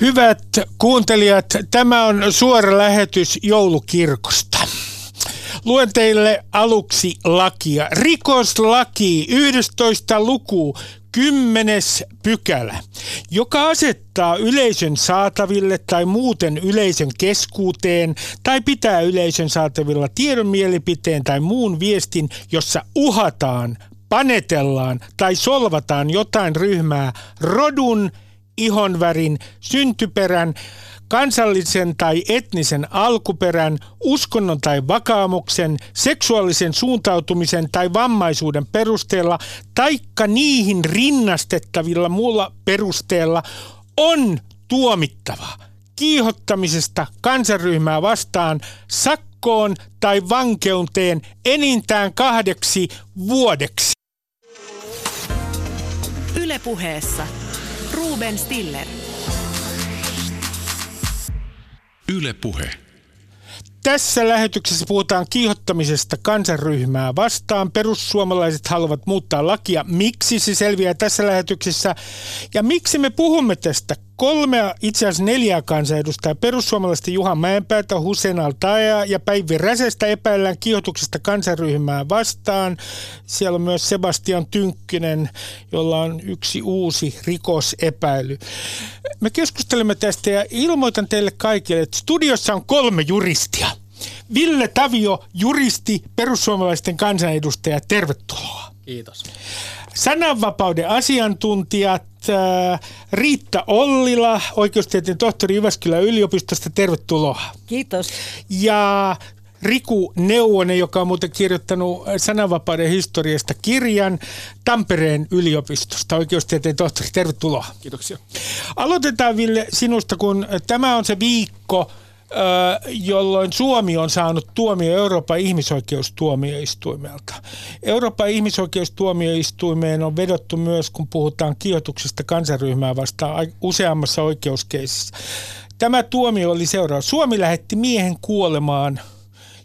Hyvät kuuntelijat, tämä on suora lähetys joulukirkosta. Luen teille aluksi lakia. Rikoslaki 11 luku 10 pykälä, joka asettaa yleisön saataville tai muuten yleisön keskuuteen tai pitää yleisön saatavilla tiedon mielipiteen tai muun viestin, jossa uhataan, panetellaan tai solvataan jotain ryhmää rodun, ihonvärin, syntyperän, kansallisen tai etnisen alkuperän, uskonnon tai vakaumuksen, seksuaalisen suuntautumisen tai vammaisuuden perusteella, taikka niihin rinnastettavilla muulla perusteella on tuomittava kiihottamisesta kansanryhmää vastaan sakkoon tai vankeuteen enintään kahdeksi vuodeksi. Ylepuheessa Ruben Stiller. Yle Puhe. Tässä lähetyksessä puhutaan kiihottamisesta kansanryhmää vastaan. Perussuomalaiset haluavat muuttaa lakia. Miksi se selviää tässä lähetyksessä? Ja miksi me puhumme tästä? Kolmea, itse asiassa neljää kansanedustajaa, perussuomalaisten Juha Mäenpäätä, Hussein al ja Päivi Räsestä epäillään kiihotuksesta kansanryhmää vastaan. Siellä on myös Sebastian Tynkkinen, jolla on yksi uusi rikosepäily. Me keskustelemme tästä ja ilmoitan teille kaikille, että studiossa on kolme juristia. Ville Tavio, juristi, perussuomalaisten kansanedustaja, tervetuloa. Kiitos. Sananvapauden asiantuntijat, äh, Riitta Ollila, oikeustieteen tohtori Jyväskylän yliopistosta, tervetuloa. Kiitos. Ja Riku Neuvonen, joka on muuten kirjoittanut sananvapauden historiasta kirjan Tampereen yliopistosta, oikeustieteen tohtori, tervetuloa. Kiitoksia. Aloitetaan Ville sinusta, kun tämä on se viikko, jolloin Suomi on saanut tuomio Euroopan ihmisoikeustuomioistuimelta. Euroopan ihmisoikeustuomioistuimeen on vedottu myös, kun puhutaan kiihotuksesta kansanryhmää vastaan useammassa oikeuskeisissä. Tämä tuomio oli seuraava. Suomi lähetti miehen kuolemaan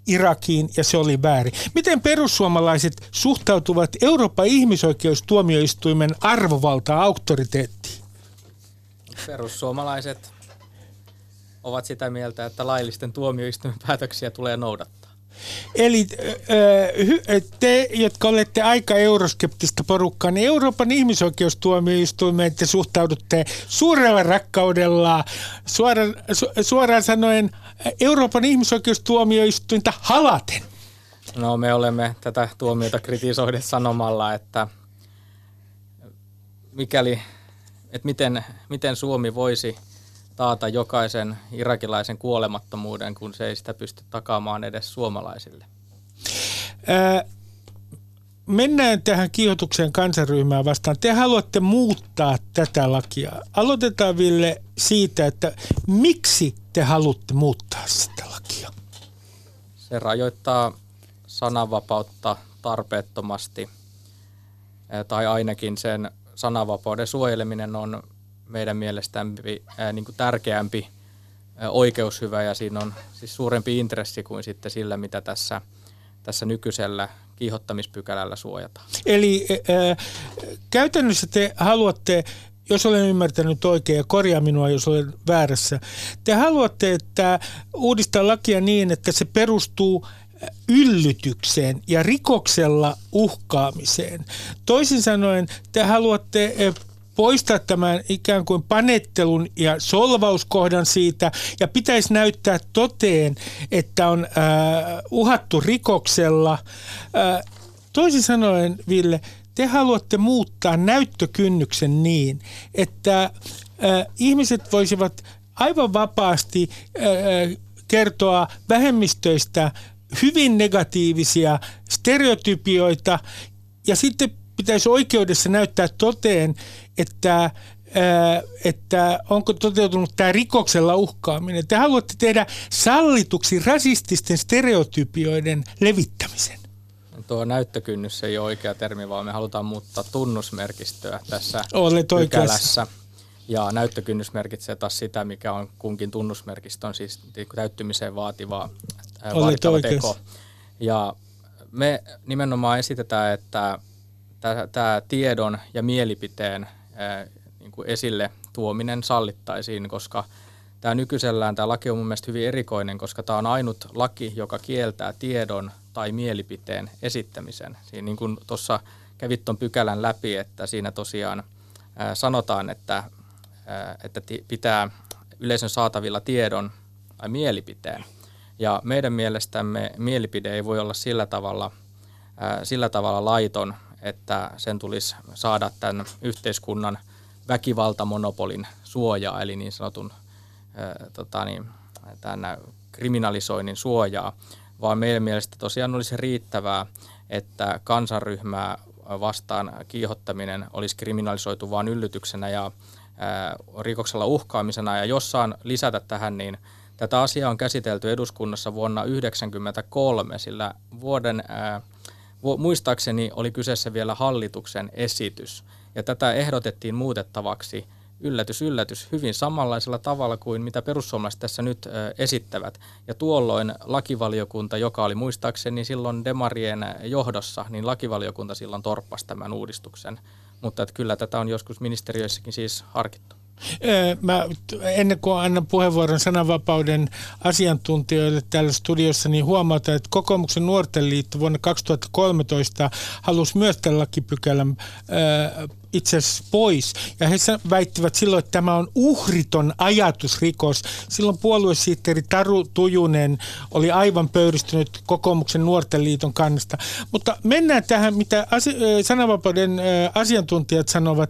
Irakiin ja se oli väärin. Miten perussuomalaiset suhtautuvat Euroopan ihmisoikeustuomioistuimen arvovalta auktoriteettiin? Perussuomalaiset ovat sitä mieltä, että laillisten tuomioistuimen päätöksiä tulee noudattaa. Eli te, jotka olette aika euroskeptistä porukkaa, niin Euroopan ihmisoikeustuomioistuimeen te suhtaudutte suurella rakkaudella, suoraan, su, suoraan sanoen Euroopan ihmisoikeustuomioistuinta halaten. No me olemme tätä tuomiota kritisoidet sanomalla, että mikäli, että miten, miten Suomi voisi – taata jokaisen irakilaisen kuolemattomuuden, kun se ei sitä pysty takaamaan edes suomalaisille? Ää, mennään tähän kiihotukseen kansanryhmää vastaan. Te haluatte muuttaa tätä lakia. Aloitetaan Ville siitä, että miksi te haluatte muuttaa sitä lakia? Se rajoittaa sananvapautta tarpeettomasti, tai ainakin sen sananvapauden suojeleminen on meidän mielestämme ää, niin kuin tärkeämpi ää, oikeushyvä ja siinä on siis suurempi intressi kuin sitten sillä, mitä tässä, tässä nykyisellä kiihottamispykälällä suojataan. Eli ää, käytännössä te haluatte jos olen ymmärtänyt oikein ja korjaa minua, jos olen väärässä. Te haluatte, että uudistaa lakia niin, että se perustuu yllytykseen ja rikoksella uhkaamiseen. Toisin sanoen, te haluatte poistaa tämän ikään kuin panettelun ja solvauskohdan siitä ja pitäisi näyttää toteen, että on äh, uhattu rikoksella. Äh, toisin sanoen, Ville, te haluatte muuttaa näyttökynnyksen niin, että äh, ihmiset voisivat aivan vapaasti äh, kertoa vähemmistöistä hyvin negatiivisia stereotypioita ja sitten pitäisi oikeudessa näyttää toteen, että että onko toteutunut tämä rikoksella uhkaaminen. Te haluatte tehdä sallituksi rasististen stereotypioiden levittämisen. Tuo näyttökynnys ei ole oikea termi, vaan me halutaan muuttaa tunnusmerkistöä tässä Olet pykälässä. Ja näyttökynnys merkitsee taas sitä, mikä on kunkin tunnusmerkistön, siis täyttymiseen vaativa, vaadittava teko. Ja me nimenomaan esitetään, että tämä tiedon ja mielipiteen niin kuin esille tuominen sallittaisiin, koska tämä nykyisellään tämä laki on mun mielestä hyvin erikoinen, koska tämä on ainut laki, joka kieltää tiedon tai mielipiteen esittämisen. Siinä niin kuin tuossa kävit tuon pykälän läpi, että siinä tosiaan sanotaan, että, että pitää yleisön saatavilla tiedon tai mielipiteen. Ja meidän mielestämme mielipide ei voi olla sillä tavalla, sillä tavalla laiton, että sen tulisi saada tämän yhteiskunnan väkivaltamonopolin suojaa, eli niin sanotun tota niin, tämän kriminalisoinnin suojaa, vaan meidän mielestä tosiaan olisi riittävää, että kansanryhmää vastaan kiihottaminen olisi kriminalisoitu vain yllytyksenä ja rikoksella uhkaamisena. Ja jos saan lisätä tähän, niin tätä asiaa on käsitelty eduskunnassa vuonna 1993, sillä vuoden, muistaakseni oli kyseessä vielä hallituksen esitys. Ja tätä ehdotettiin muutettavaksi yllätys, yllätys, hyvin samanlaisella tavalla kuin mitä perussuomalaiset tässä nyt esittävät. Ja tuolloin lakivaliokunta, joka oli muistaakseni silloin Demarien johdossa, niin lakivaliokunta silloin torppasi tämän uudistuksen. Mutta että kyllä tätä on joskus ministeriöissäkin siis harkittu. Mä, ennen kuin annan puheenvuoron sananvapauden asiantuntijoille täällä studiossa, niin huomautan, että kokoomuksen nuorten liitto vuonna 2013 halusi myös tämän lakipykälän itse asiassa pois. Ja he väittivät silloin, että tämä on uhriton ajatusrikos. Silloin puoluesihteeri Taru Tujunen oli aivan pöyristynyt kokoomuksen nuorten liiton kannasta. Mutta mennään tähän, mitä sananvapauden asiantuntijat sanovat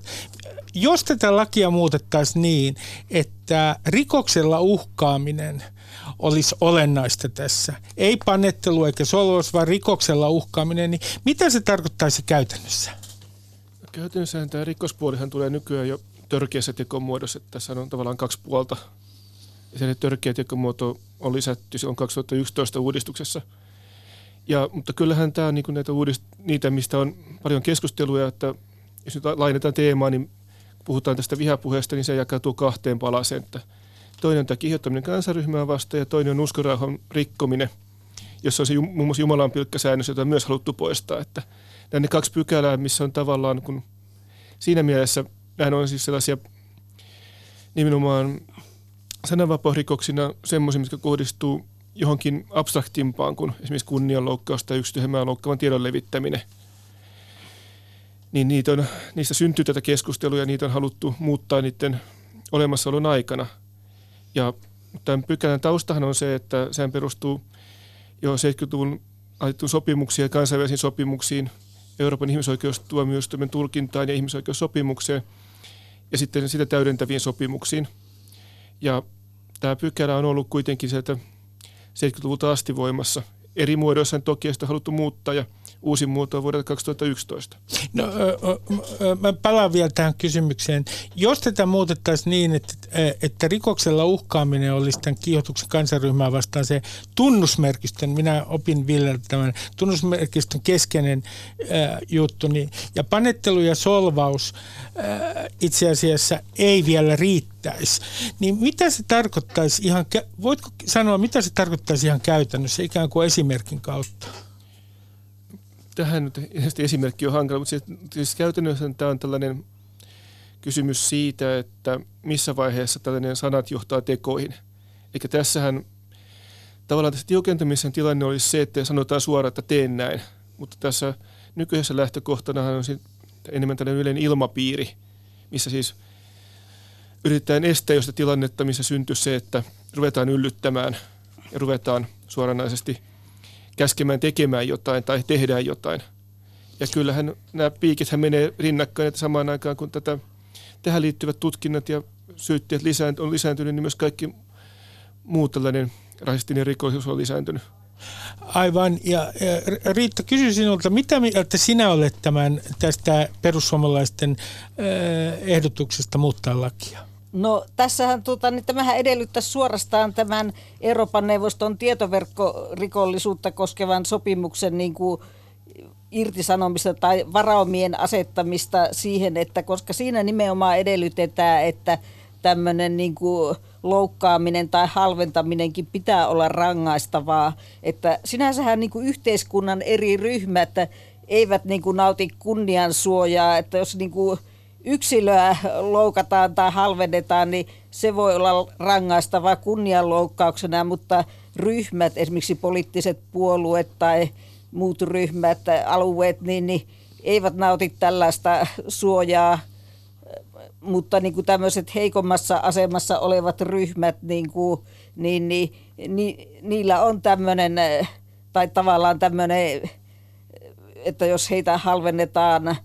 jos tätä lakia muutettaisiin niin, että rikoksella uhkaaminen olisi olennaista tässä, ei panettelu eikä solvaus, vaan rikoksella uhkaaminen, niin mitä se tarkoittaisi käytännössä? Käytännössä tämä rikospuolihan tulee nykyään jo törkeässä tekomuodossa, että tässä on tavallaan kaksi puolta. Ja se törkeä tekomuoto on lisätty silloin 2011 uudistuksessa. Ja, mutta kyllähän tämä on niin näitä uudist- niitä, mistä on paljon keskustelua, että jos nyt lainetaan teemaa, niin puhutaan tästä vihapuheesta, niin se jakautuu kahteen palaseen. Toinen on tämä kiihottaminen kansaryhmää vastaan ja toinen on uskorauhan rikkominen, jossa on se muun muassa Jumalan pilkkäsäännös, jota on myös haluttu poistaa. Että nämä kaksi pykälää, missä on tavallaan, kun siinä mielessä nämä on siis sellaisia nimenomaan sananvapausrikoksina semmoisia, mitkä kohdistuu johonkin abstraktimpaan kuin esimerkiksi kunnianloukkaus tai yksityisen loukkaavan tiedon levittäminen – niin niitä on, niistä syntyy tätä keskustelua ja niitä on haluttu muuttaa niiden olemassaolon aikana. Ja tämän pykälän taustahan on se, että sehän perustuu jo 70-luvun laitettuun sopimuksiin ja kansainvälisiin sopimuksiin, Euroopan ihmisoikeustuomioistuimen tulkintaan ja ihmisoikeussopimukseen ja sitten sitä täydentäviin sopimuksiin. Ja tämä pykälä on ollut kuitenkin sieltä 70-luvulta asti voimassa. Eri muodoissa toki sitä haluttu muuttaa ja – uusi muoto vuodelta 2011. No, ö, ö, mä palaan vielä tähän kysymykseen. Jos tätä muutettaisiin niin, että, että rikoksella uhkaaminen olisi tämän kiihotuksen kansanryhmää vastaan se tunnusmerkistön, minä opin Ville tämän tunnusmerkistön keskeinen äh, juttu, niin, ja panettelu ja solvaus äh, itse asiassa ei vielä riittäisi, niin mitä se tarkoittaisi ihan, voitko sanoa, mitä se tarkoittaisi ihan käytännössä ikään kuin esimerkin kautta? Tähän nyt esimerkki on hankala, mutta siis, siis käytännössä tämä on tällainen kysymys siitä, että missä vaiheessa tällainen sanat johtaa tekoihin. Eikä tässähän tavallaan tässä tiukentamisen tilanne olisi se, että sanotaan suoraan, että teen näin. Mutta tässä nykyisessä lähtökohtana on enemmän tällainen yleinen ilmapiiri, missä siis yritetään estää josta tilannetta, missä syntyy se, että ruvetaan yllyttämään ja ruvetaan suoranaisesti – käskemään tekemään jotain tai tehdään jotain. Ja kyllähän nämä piikithän menee rinnakkain, että samaan aikaan kun tätä, tähän liittyvät tutkinnat ja syytteet lisäänt, on lisääntynyt, niin myös kaikki muu tällainen rasistinen rikollisuus on lisääntynyt. Aivan. Ja, Riitta, kysy sinulta, mitä mieltä sinä olet tämän tästä perussuomalaisten ehdotuksesta muuttaa lakia? No tässähän tuota, niin tämähän edellyttäisi suorastaan tämän Euroopan neuvoston tietoverkkorikollisuutta koskevan sopimuksen niin kuin irtisanomista tai varaumien asettamista siihen, että koska siinä nimenomaan edellytetään, että tämmöinen niin kuin loukkaaminen tai halventaminenkin pitää olla rangaistavaa. Että sinänsähän niin kuin yhteiskunnan eri ryhmät eivät niin kuin nauti kunniansuojaa, että jos niin kuin yksilöä loukataan tai halvennetaan, niin se voi olla rangaistava kunnianloukkauksena, mutta ryhmät, esimerkiksi poliittiset puolueet tai muut ryhmät, alueet, niin, niin eivät nauti tällaista suojaa, mutta niin kuin tämmöiset heikommassa asemassa olevat ryhmät, niin, kuin, niin, niin, niin niillä on tämmöinen, tai tavallaan tämmöinen, että jos heitä halvennetaan,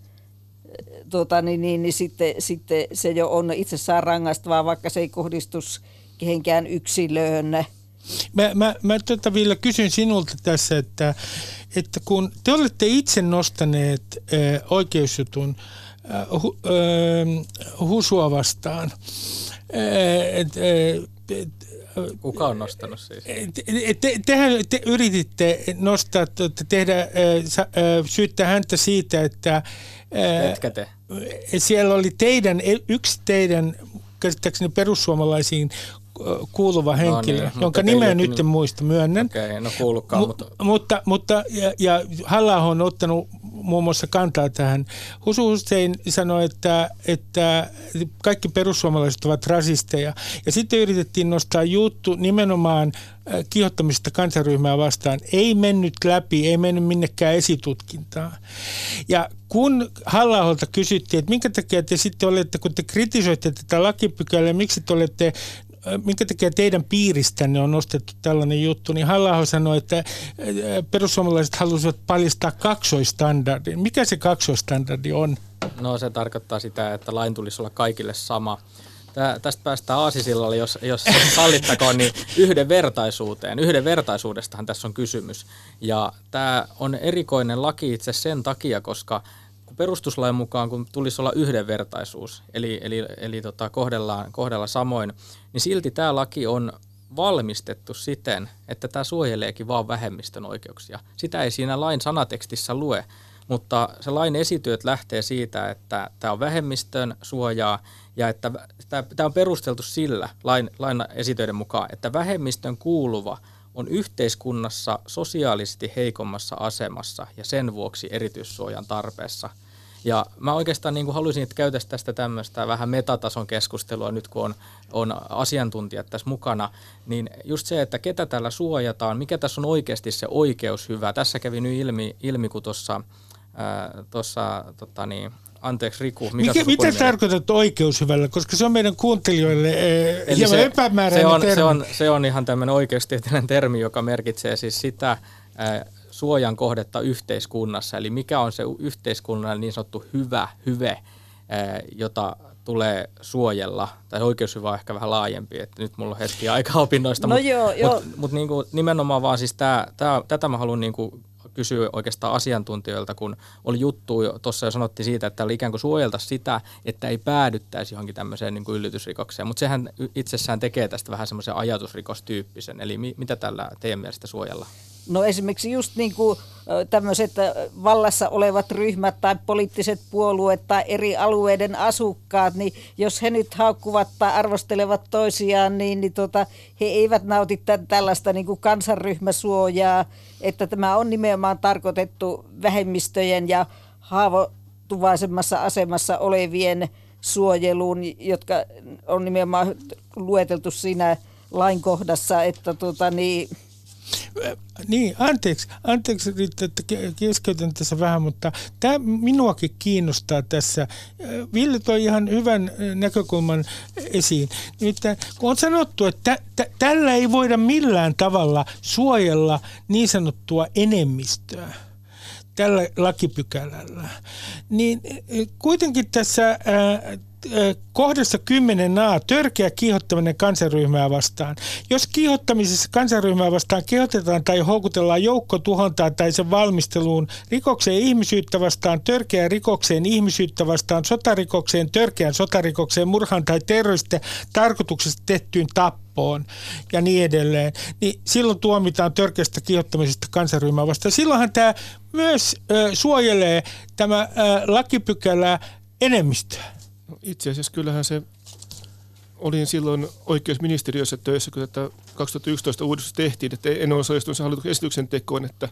tuota, niin, niin, niin sitten, sitten se jo on itsessään rangaistavaa, vaikka se ei kohdistus kehenkään yksilöön. Mä, mä, mä tota vielä kysyn sinulta tässä, että, että kun te olette itse nostaneet äh, oikeusjutun äh, hu, äh, Husua vastaan, äh, et, äh, Kuka on nostanut siis? Te, te, tehän te yrititte nostaa, tehdä, syyttää häntä siitä, että... Etkä te? Siellä oli teidän, yksi teidän käsittääkseni perussuomalaisiin kuuluva henkilö, no niin, jonka nimeä nyt en muista, myönnän. Okei, okay, no kuulukaan, mutta... Mutta, mutta ja, ja halla on ottanut muun muassa kantaa tähän. Husu Hussein sanoi, että, että kaikki perussuomalaiset ovat rasisteja. Ja sitten yritettiin nostaa juttu nimenomaan äh, kiihottamista kansaryhmää vastaan. Ei mennyt läpi, ei mennyt minnekään esitutkintaan. Ja kun halla kysyttiin, että minkä takia te sitten olette, kun te kritisoitte tätä lakipykälää, miksi te olette minkä takia teidän piiristänne on nostettu tällainen juttu, niin halla sanoi, että perussuomalaiset halusivat paljastaa kaksoistandardin. Mikä se kaksoistandardi on? No se tarkoittaa sitä, että lain tulisi olla kaikille sama. Tää, tästä päästään aasisillalle, jos, jos sallittakoon, niin yhdenvertaisuuteen. Yhdenvertaisuudestahan tässä on kysymys. Ja tämä on erikoinen laki itse sen takia, koska perustuslain mukaan, kun tulisi olla yhdenvertaisuus, eli, eli, eli tota, kohdellaan, kohdella samoin, niin silti tämä laki on valmistettu siten, että tämä suojeleekin vain vähemmistön oikeuksia. Sitä ei siinä lain sanatekstissä lue, mutta se lain esityöt lähtee siitä, että tämä on vähemmistön suojaa ja että tämä on perusteltu sillä lain, lain esitöiden mukaan, että vähemmistön kuuluva on yhteiskunnassa sosiaalisesti heikommassa asemassa ja sen vuoksi erityissuojan tarpeessa – ja mä oikeastaan niin kuin haluaisin, että käytäisiin tästä tämmöistä vähän metatason keskustelua nyt, kun on, on asiantuntijat tässä mukana, niin just se, että ketä tällä suojataan, mikä tässä on oikeasti se oikeus hyvä. Tässä kävi nyt ilmi, ilmi kun tuossa, tuossa tota niin, anteeksi Riku. Mikä Mikä, mitä tarkoitat oikeushyvällä, koska se on meidän kuuntelijoille eh, hieman se, epämääräinen se on, termi. Se on, se on ihan tämmöinen oikeustieteellinen termi, joka merkitsee siis sitä, suojan kohdetta yhteiskunnassa, eli mikä on se yhteiskunnan niin sanottu hyvä hyve, jota tulee suojella, tai oikeushyvä on ehkä vähän laajempi, että nyt mulla on hetki aika opinnoista, no mutta mut, mut niinku nimenomaan vaan siis tää, tää, tätä mä haluan niinku kysyä oikeastaan asiantuntijoilta, kun oli juttu tuossa jo sanottiin siitä, että oli ikään kuin suojelta sitä, että ei päädyttäisi johonkin tämmöiseen niin kuin yllytysrikokseen, mutta sehän itsessään tekee tästä vähän semmoisen ajatusrikostyyppisen, eli mi- mitä tällä teidän mielestä suojellaan? No esimerkiksi just niin kuin tämmöiset vallassa olevat ryhmät tai poliittiset puolueet tai eri alueiden asukkaat, niin jos he nyt haukkuvat tai arvostelevat toisiaan, niin, niin tota, he eivät nauti tällaista niin kuin kansanryhmäsuojaa, että tämä on nimenomaan tarkoitettu vähemmistöjen ja haavoittuvaisemmassa asemassa olevien suojeluun, jotka on nimenomaan lueteltu siinä lainkohdassa, että tota, niin, niin, anteeksi, anteeksi että keskeytän tässä vähän, mutta tämä minuakin kiinnostaa tässä. Ville toi ihan hyvän näkökulman esiin. Nimittäin kun on sanottu, että tä- tällä ei voida millään tavalla suojella niin sanottua enemmistöä tällä lakipykälällä, niin kuitenkin tässä kohdassa 10 a törkeä kiihottaminen kansanryhmää vastaan. Jos kiihottamisessa kansanryhmää vastaan kehotetaan tai houkutellaan joukko tuhontaa tai sen valmisteluun rikokseen ihmisyyttä vastaan, törkeä rikokseen ihmisyyttä vastaan, sotarikokseen, törkeän sotarikokseen, murhan tai terroriste tarkoituksesta tehtyyn tappoon ja niin edelleen, niin silloin tuomitaan törkeästä kiihottamisesta kansanryhmää vastaan. Silloinhan tämä myös ö, suojelee tämä ö, lakipykälä enemmistöä. No, itse asiassa kyllähän se, olin silloin oikeusministeriössä töissä, kun tätä 2011 uudistus tehtiin, että en osallistunut hallituksen esityksen tekoon, että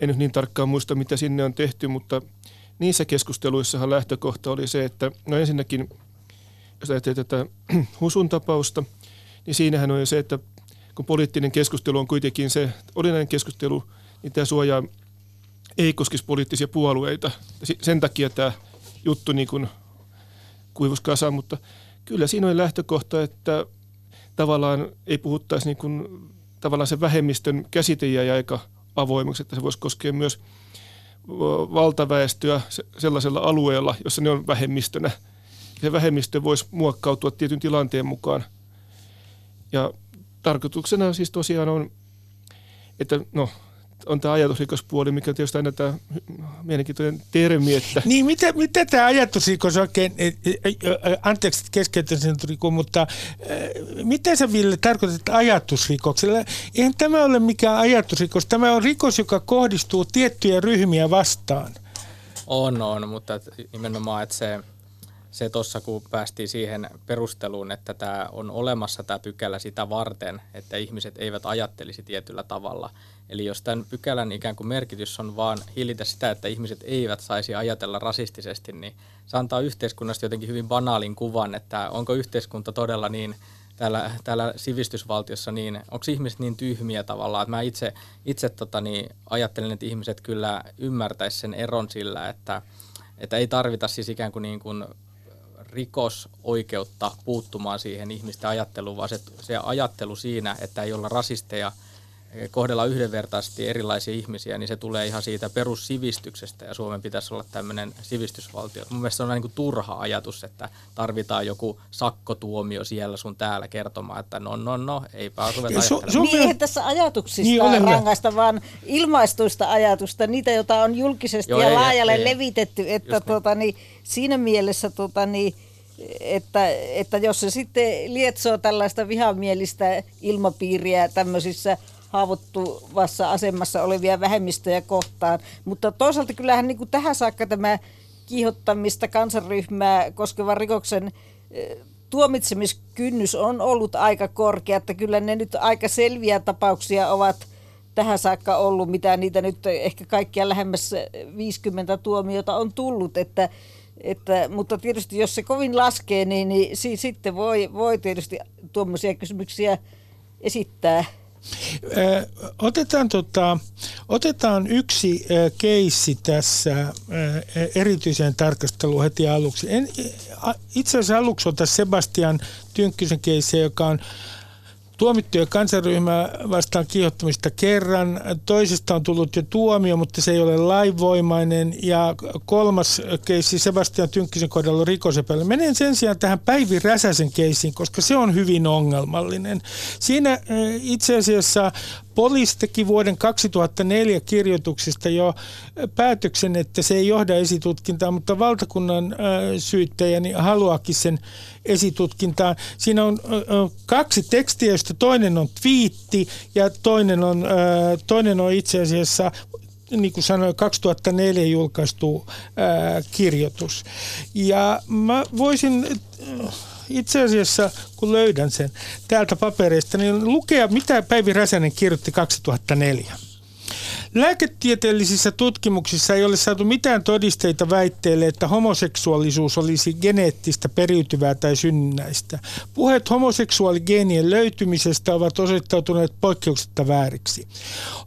en nyt niin tarkkaan muista, mitä sinne on tehty, mutta niissä keskusteluissahan lähtökohta oli se, että no ensinnäkin, jos ajattelee tätä Husun tapausta, niin siinähän on jo se, että kun poliittinen keskustelu on kuitenkin se olennainen keskustelu, niin tämä suojaa ei koskisi poliittisia puolueita. Sen takia tämä juttu niin kuin kuivus kasaan, mutta kyllä siinä oli lähtökohta, että tavallaan ei puhuttaisi niin kuin, tavallaan se vähemmistön käsite jäi aika avoimeksi, että se voisi koskea myös valtaväestöä sellaisella alueella, jossa ne on vähemmistönä. Se vähemmistö voisi muokkautua tietyn tilanteen mukaan. Ja tarkoituksena siis tosiaan on, että no, on tämä ajatusrikospuoli, mikä on tietysti aina tämä mielenkiintoinen termi. Että niin, mitä, mitä tämä ajatusrikos oikein, anteeksi keskeytän sen mutta mitä sä Ville tarkoitat ajatusrikoksella? Eihän tämä ole mikään ajatusrikos, tämä on rikos, joka kohdistuu tiettyjä ryhmiä vastaan. On, on, mutta nimenomaan, että se se tuossa, kun päästiin siihen perusteluun, että tämä on olemassa tämä pykälä sitä varten, että ihmiset eivät ajattelisi tietyllä tavalla. Eli jos tämän pykälän ikään kuin merkitys on vaan hillitä sitä, että ihmiset eivät saisi ajatella rasistisesti, niin se antaa yhteiskunnasta jotenkin hyvin banaalin kuvan, että onko yhteiskunta todella niin täällä, täällä sivistysvaltiossa niin, onko ihmiset niin tyhmiä tavallaan, mä itse, itse tota, niin, ajattelen, että ihmiset kyllä ymmärtäisivät sen eron sillä, että, että ei tarvita siis ikään kuin, niin kuin rikosoikeutta puuttumaan siihen ihmisten ajatteluun, vaan se, se ajattelu siinä, että ei olla rasisteja, kohdella yhdenvertaisesti erilaisia ihmisiä, niin se tulee ihan siitä perussivistyksestä ja Suomen pitäisi olla tämmöinen sivistysvaltio. Mun mielestä se on niin kuin turha ajatus, että tarvitaan joku sakkotuomio siellä sun täällä kertomaan, että no no no, eipä ruveta su- su- Niin eihän tässä ajatuksista niin, rangaista, vaan ilmaistuista ajatusta, niitä, joita on julkisesti Joo, ja ei, laajalle ei, levitetty, että niin. tota, niin, siinä mielessä tota, niin, että, että jos se sitten lietsoo tällaista vihamielistä ilmapiiriä tämmöisissä haavoittuvassa asemassa olevia vähemmistöjä kohtaan. Mutta toisaalta kyllähän niin kuin tähän saakka tämä kiihottamista kansanryhmää koskevan rikoksen eh, tuomitsemiskynnys on ollut aika korkea, että kyllä ne nyt aika selviä tapauksia ovat tähän saakka ollut, mitä niitä nyt ehkä kaikkia lähemmäs 50 tuomiota on tullut, että, että, mutta tietysti jos se kovin laskee, niin, niin si, sitten voi, voi tietysti tuommoisia kysymyksiä esittää. Otetaan, tota, otetaan yksi keissi tässä erityiseen tarkasteluun heti aluksi. En, itse asiassa aluksi otan Sebastian Tynkkysen keissi, joka on tuomittuja kansanryhmää vastaan kiihottamista kerran. Toisesta on tullut jo tuomio, mutta se ei ole lainvoimainen. Ja kolmas keissi Sebastian Tynkkisen kohdalla rikosepäily. Menen sen sijaan tähän Päivi Räsäsen keissiin, koska se on hyvin ongelmallinen. Siinä eh, itse asiassa Poliisi teki vuoden 2004 kirjoituksista jo päätöksen, että se ei johda esitutkintaan, mutta valtakunnan syyttäjä haluaakin sen esitutkintaan. Siinä on kaksi tekstiä, joista toinen on twiitti ja toinen on, toinen on itse asiassa niin kuin sanoin, 2004 julkaistu kirjoitus. Ja mä voisin itse asiassa, kun löydän sen täältä papereista, niin lukea, mitä Päivi Räsänen kirjoitti 2004. Lääketieteellisissä tutkimuksissa ei ole saatu mitään todisteita väitteelle, että homoseksuaalisuus olisi geneettistä, periytyvää tai synnynnäistä. Puheet homoseksuaaligeenien löytymisestä ovat osoittautuneet poikkeuksetta vääriksi.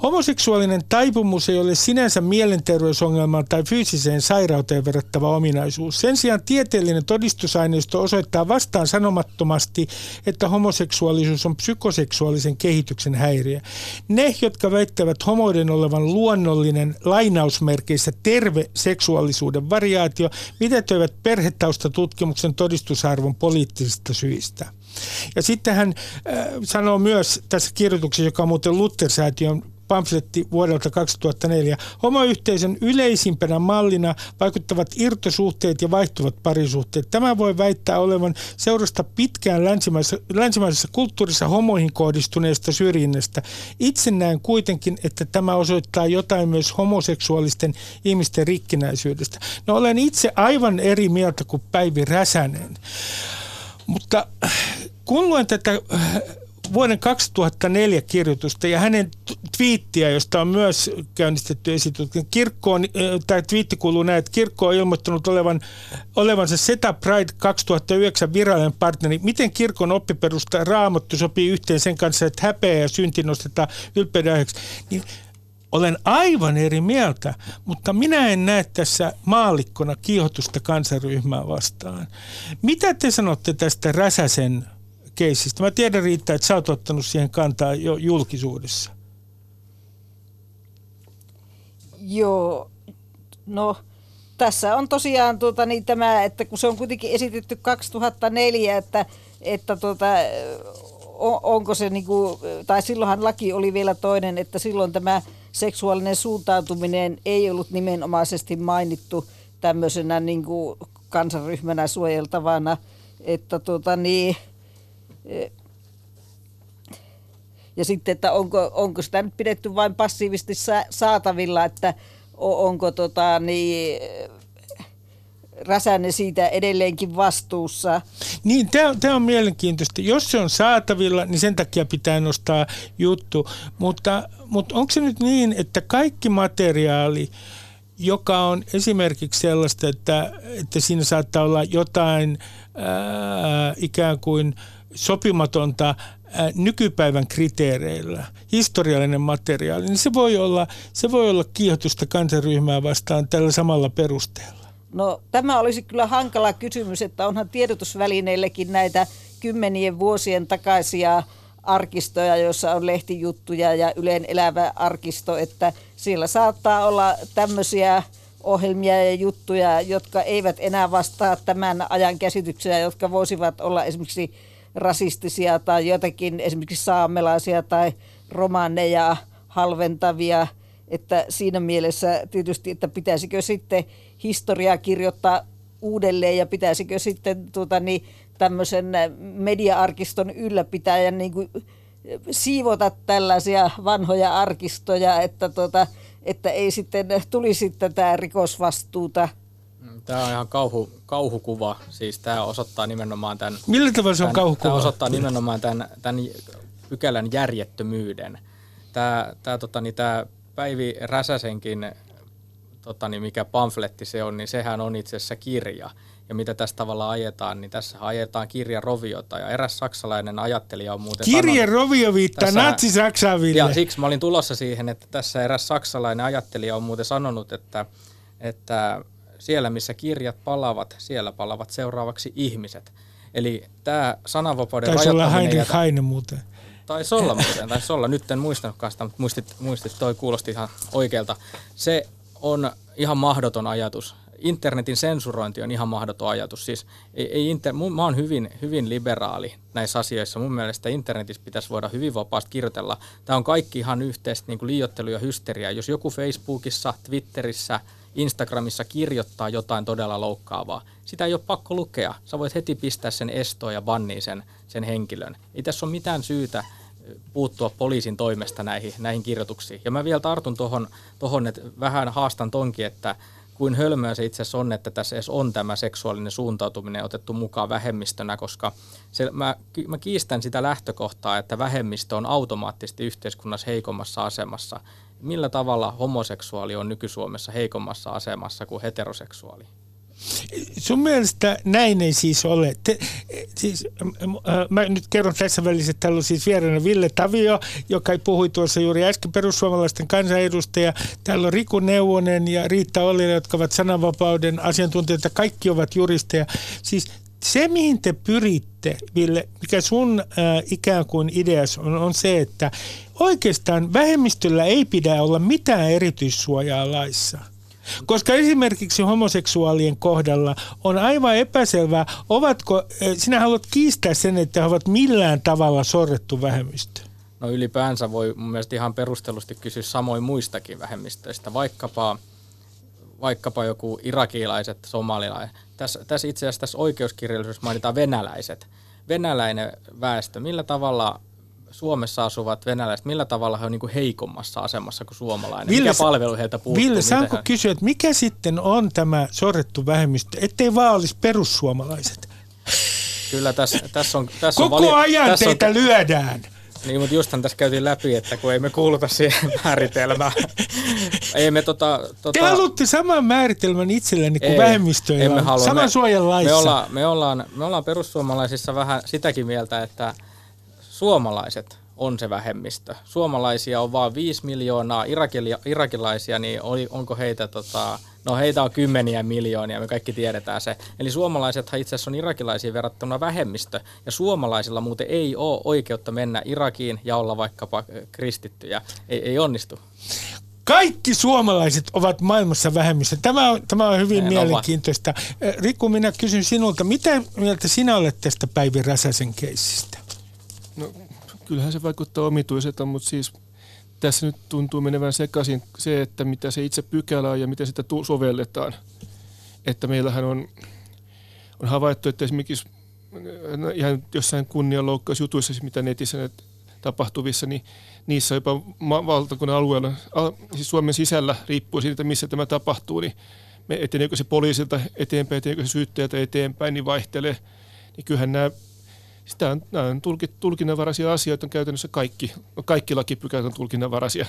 Homoseksuaalinen taipumus ei ole sinänsä mielenterveysongelmaan tai fyysiseen sairauteen verrattava ominaisuus. Sen sijaan tieteellinen todistusaineisto osoittaa vastaan sanomattomasti, että homoseksuaalisuus on psykoseksuaalisen kehityksen häiriö. Ne, jotka väittävät homoiden olevan olevan luonnollinen lainausmerkeissä terve seksuaalisuuden variaatio mitätöivät perhetaustattutkimuksen todistusarvon poliittisista syistä. Ja sitten hän äh, sanoo myös tässä kirjoituksessa, joka on muuten Luther-säätiön pamfletti vuodelta 2004. Homoyhteisön yleisimpänä mallina vaikuttavat irtosuhteet ja vaihtuvat parisuhteet. Tämä voi väittää olevan seurasta pitkään länsimaisessa, länsimaisessa kulttuurissa homoihin kohdistuneesta syrjinnästä. Itse näen kuitenkin, että tämä osoittaa jotain myös homoseksuaalisten ihmisten rikkinäisyydestä. No olen itse aivan eri mieltä kuin Päivi Räsänen. Mutta kun luen tätä vuoden 2004 kirjoitusta ja hänen twiittiä, josta on myös käynnistetty esitutkinta. Kirkko on, tämä twiitti kuuluu näin, että kirkko on ilmoittanut olevan, olevansa Seta Pride 2009 virallinen partneri. Miten kirkon oppiperusta raamattu sopii yhteen sen kanssa, että häpeä ja synti nostetaan ylpeyden Niin olen aivan eri mieltä, mutta minä en näe tässä maalikkona kiihotusta kansaryhmää vastaan. Mitä te sanotte tästä Räsäsen keisistä? Mä tiedän riittää, että sä oot ottanut siihen kantaa jo julkisuudessa. Joo, no tässä on tosiaan tuota, niin tämä, että kun se on kuitenkin esitetty 2004, että, että tuota, onko se niin kuin, tai silloinhan laki oli vielä toinen, että silloin tämä seksuaalinen suuntautuminen ei ollut nimenomaisesti mainittu tämmöisenä niin kuin kansanryhmänä suojeltavana, että tuota niin, ja sitten, että onko, onko sitä nyt pidetty vain passiivisesti saatavilla, että onko tota, niin, Räsänen siitä edelleenkin vastuussa. Niin, tämä on mielenkiintoista. Jos se on saatavilla, niin sen takia pitää nostaa juttu. Mutta, mutta onko se nyt niin, että kaikki materiaali, joka on esimerkiksi sellaista, että, että siinä saattaa olla jotain ää, ikään kuin sopimatonta ää, nykypäivän kriteereillä, historiallinen materiaali, niin se voi olla, se voi olla kiihotusta kansanryhmää vastaan tällä samalla perusteella. No tämä olisi kyllä hankala kysymys, että onhan tiedotusvälineillekin näitä kymmenien vuosien takaisia arkistoja, joissa on lehtijuttuja ja Yleen elävä arkisto, että siellä saattaa olla tämmöisiä ohjelmia ja juttuja, jotka eivät enää vastaa tämän ajan käsityksiä, jotka voisivat olla esimerkiksi rasistisia tai jotakin esimerkiksi saamelaisia tai romaneja halventavia. Että siinä mielessä tietysti, että pitäisikö sitten historiaa kirjoittaa uudelleen ja pitäisikö sitten tuota, niin, tämmöisen media-arkiston ylläpitäjän niin kuin, siivota tällaisia vanhoja arkistoja, että, tuota, että ei sitten tulisi tätä rikosvastuuta. Tämä on ihan kauhu, kauhukuva. Siis tämä osoittaa nimenomaan tämän... Millä tavalla se on tämän, kauhukuva? Tämä osoittaa nimenomaan tämän, tämän pykälän järjettömyyden. Tämä, tämä, tota, niin tämä Päivi Räsäsenkin tota, niin mikä pamfletti se on, niin sehän on itse asiassa kirja. Ja mitä tässä tavalla ajetaan, niin tässä ajetaan kirja Roviota. Ja eräs saksalainen ajattelija on muuten Kirja Rovio viittaa natsi-Saksaan, Ja siksi mä olin tulossa siihen, että tässä eräs saksalainen ajattelija on muuten sanonut, että, että siellä missä kirjat palavat, siellä palavat seuraavaksi ihmiset. Eli tämä sananvapauden Taisi olla Heinrich Heine muuten. Taisi olla muuten, taisi olla. Nyt en muistanutkaan sitä, mutta muistit, muistit toi kuulosti ihan oikealta. Se on ihan mahdoton ajatus. Internetin sensurointi on ihan mahdoton ajatus. Siis ei, ei inter, mä oon hyvin, hyvin liberaali näissä asioissa. Mun mielestä internetissä pitäisi voida hyvin vapaasti kirjoitella. Tämä on kaikki ihan yhteistä niin kuin liiottelu ja hysteriaa. Jos joku Facebookissa, Twitterissä, Instagramissa kirjoittaa jotain todella loukkaavaa, sitä ei ole pakko lukea. Sä voit heti pistää sen estoon ja banniin sen, sen henkilön. Ei tässä ole mitään syytä puuttua poliisin toimesta näihin, näihin kirjoituksiin. Ja mä vielä tartun tuohon, tohon, että vähän haastan tonkin, että kuin hölmöä se itse asiassa on, että tässä edes on tämä seksuaalinen suuntautuminen otettu mukaan vähemmistönä, koska se, mä, mä kiistän sitä lähtökohtaa, että vähemmistö on automaattisesti yhteiskunnassa heikommassa asemassa. Millä tavalla homoseksuaali on nyky-Suomessa heikommassa asemassa kuin heteroseksuaali? Sun mielestä näin ei siis ole. Te, siis, äh, mä nyt kerron tässä välissä, että täällä on siis vieraana Ville Tavio, joka puhui tuossa juuri äsken perussuomalaisten kansanedustaja. Täällä on Riku Neuvonen ja Riitta Ollila, jotka ovat sananvapauden asiantuntijoita. Kaikki ovat juristeja. Siis se, mihin te pyritte, Ville, mikä sun äh, ikään kuin ideas on, on se, että oikeastaan vähemmistöllä ei pidä olla mitään erityissuojaa laissa – koska esimerkiksi homoseksuaalien kohdalla on aivan epäselvää, ovatko, eh, sinä haluat kiistää sen, että he ovat millään tavalla sorrettu vähemmistö. No ylipäänsä voi mun mielestä ihan perustellusti kysyä samoin muistakin vähemmistöistä, vaikkapa, vaikkapa joku irakilaiset, somalilaiset. Tässä, tässä itse asiassa tässä oikeuskirjallisuudessa mainitaan venäläiset. Venäläinen väestö, millä tavalla Suomessa asuvat venäläiset, millä tavalla he on niin heikommassa asemassa kuin suomalainen? Ville, mikä palvelu heiltä puuttuu? Ville, saanko he... kysyä, että mikä sitten on tämä sorrettu vähemmistö, ettei vaan olisi perussuomalaiset? Kyllä tässä, tässä on... Tässä Koko on vali- ajan tässä teitä on, lyödään. Niin, mutta justhan tässä käytiin läpi, että kun ei me kuuluta siihen määritelmään. ei me tota, tota... Te haluatte saman määritelmän itselleni kuin Ei, vähemmistöillä emme halua. Saman Me- suojan laissa. Me ollaan, me, ollaan, me ollaan perussuomalaisissa vähän sitäkin mieltä, että suomalaiset on se vähemmistö. Suomalaisia on vain 5 miljoonaa, irakilia, irakilaisia, niin oli, onko heitä, tota, no heitä on kymmeniä miljoonia, me kaikki tiedetään se. Eli suomalaisethan itse asiassa on irakilaisiin verrattuna vähemmistö, ja suomalaisilla muuten ei ole oikeutta mennä Irakiin ja olla vaikkapa kristittyjä. Ei, ei onnistu. Kaikki suomalaiset ovat maailmassa vähemmistö. Tämä on, tämä on hyvin Näin mielenkiintoista. Eh, Riku, minä kysyn sinulta, mitä mieltä sinä olet tästä Päivi Räsäsen keissistä? No, kyllähän se vaikuttaa omituiselta, mutta siis tässä nyt tuntuu menevän sekaisin se, että mitä se itse pykälä on ja miten sitä sovelletaan. Että meillähän on, on havaittu, että esimerkiksi no, ihan jossain kunnianloukkausjutuissa, siis mitä netissä tapahtuvissa, niin niissä jopa valtakunnan alueella, siis Suomen sisällä, riippuu siitä, missä tämä tapahtuu, niin me eteneekö se poliisilta eteenpäin, eteneekö se syyttäjältä eteenpäin, niin vaihtelee. Niin kyllähän nämä sitä on, nämä on tulkit, tulkinnanvaraisia asioita, on käytännössä kaikki, kaikki lakipykälät on tulkinnanvaraisia.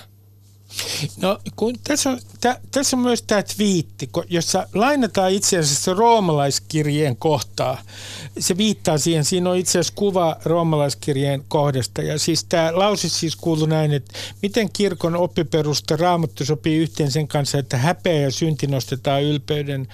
No, kun tässä, on, tä, tässä on myös tämä twiitti, jossa lainataan itse asiassa roomalaiskirjeen kohtaa. Se viittaa siihen, siinä on itse asiassa kuva roomalaiskirjeen kohdasta. Ja siis tämä lause siis kuuluu näin, että miten kirkon oppiperusta raamattu sopii yhteen sen kanssa, että häpeä ja synti nostetaan ylpeyden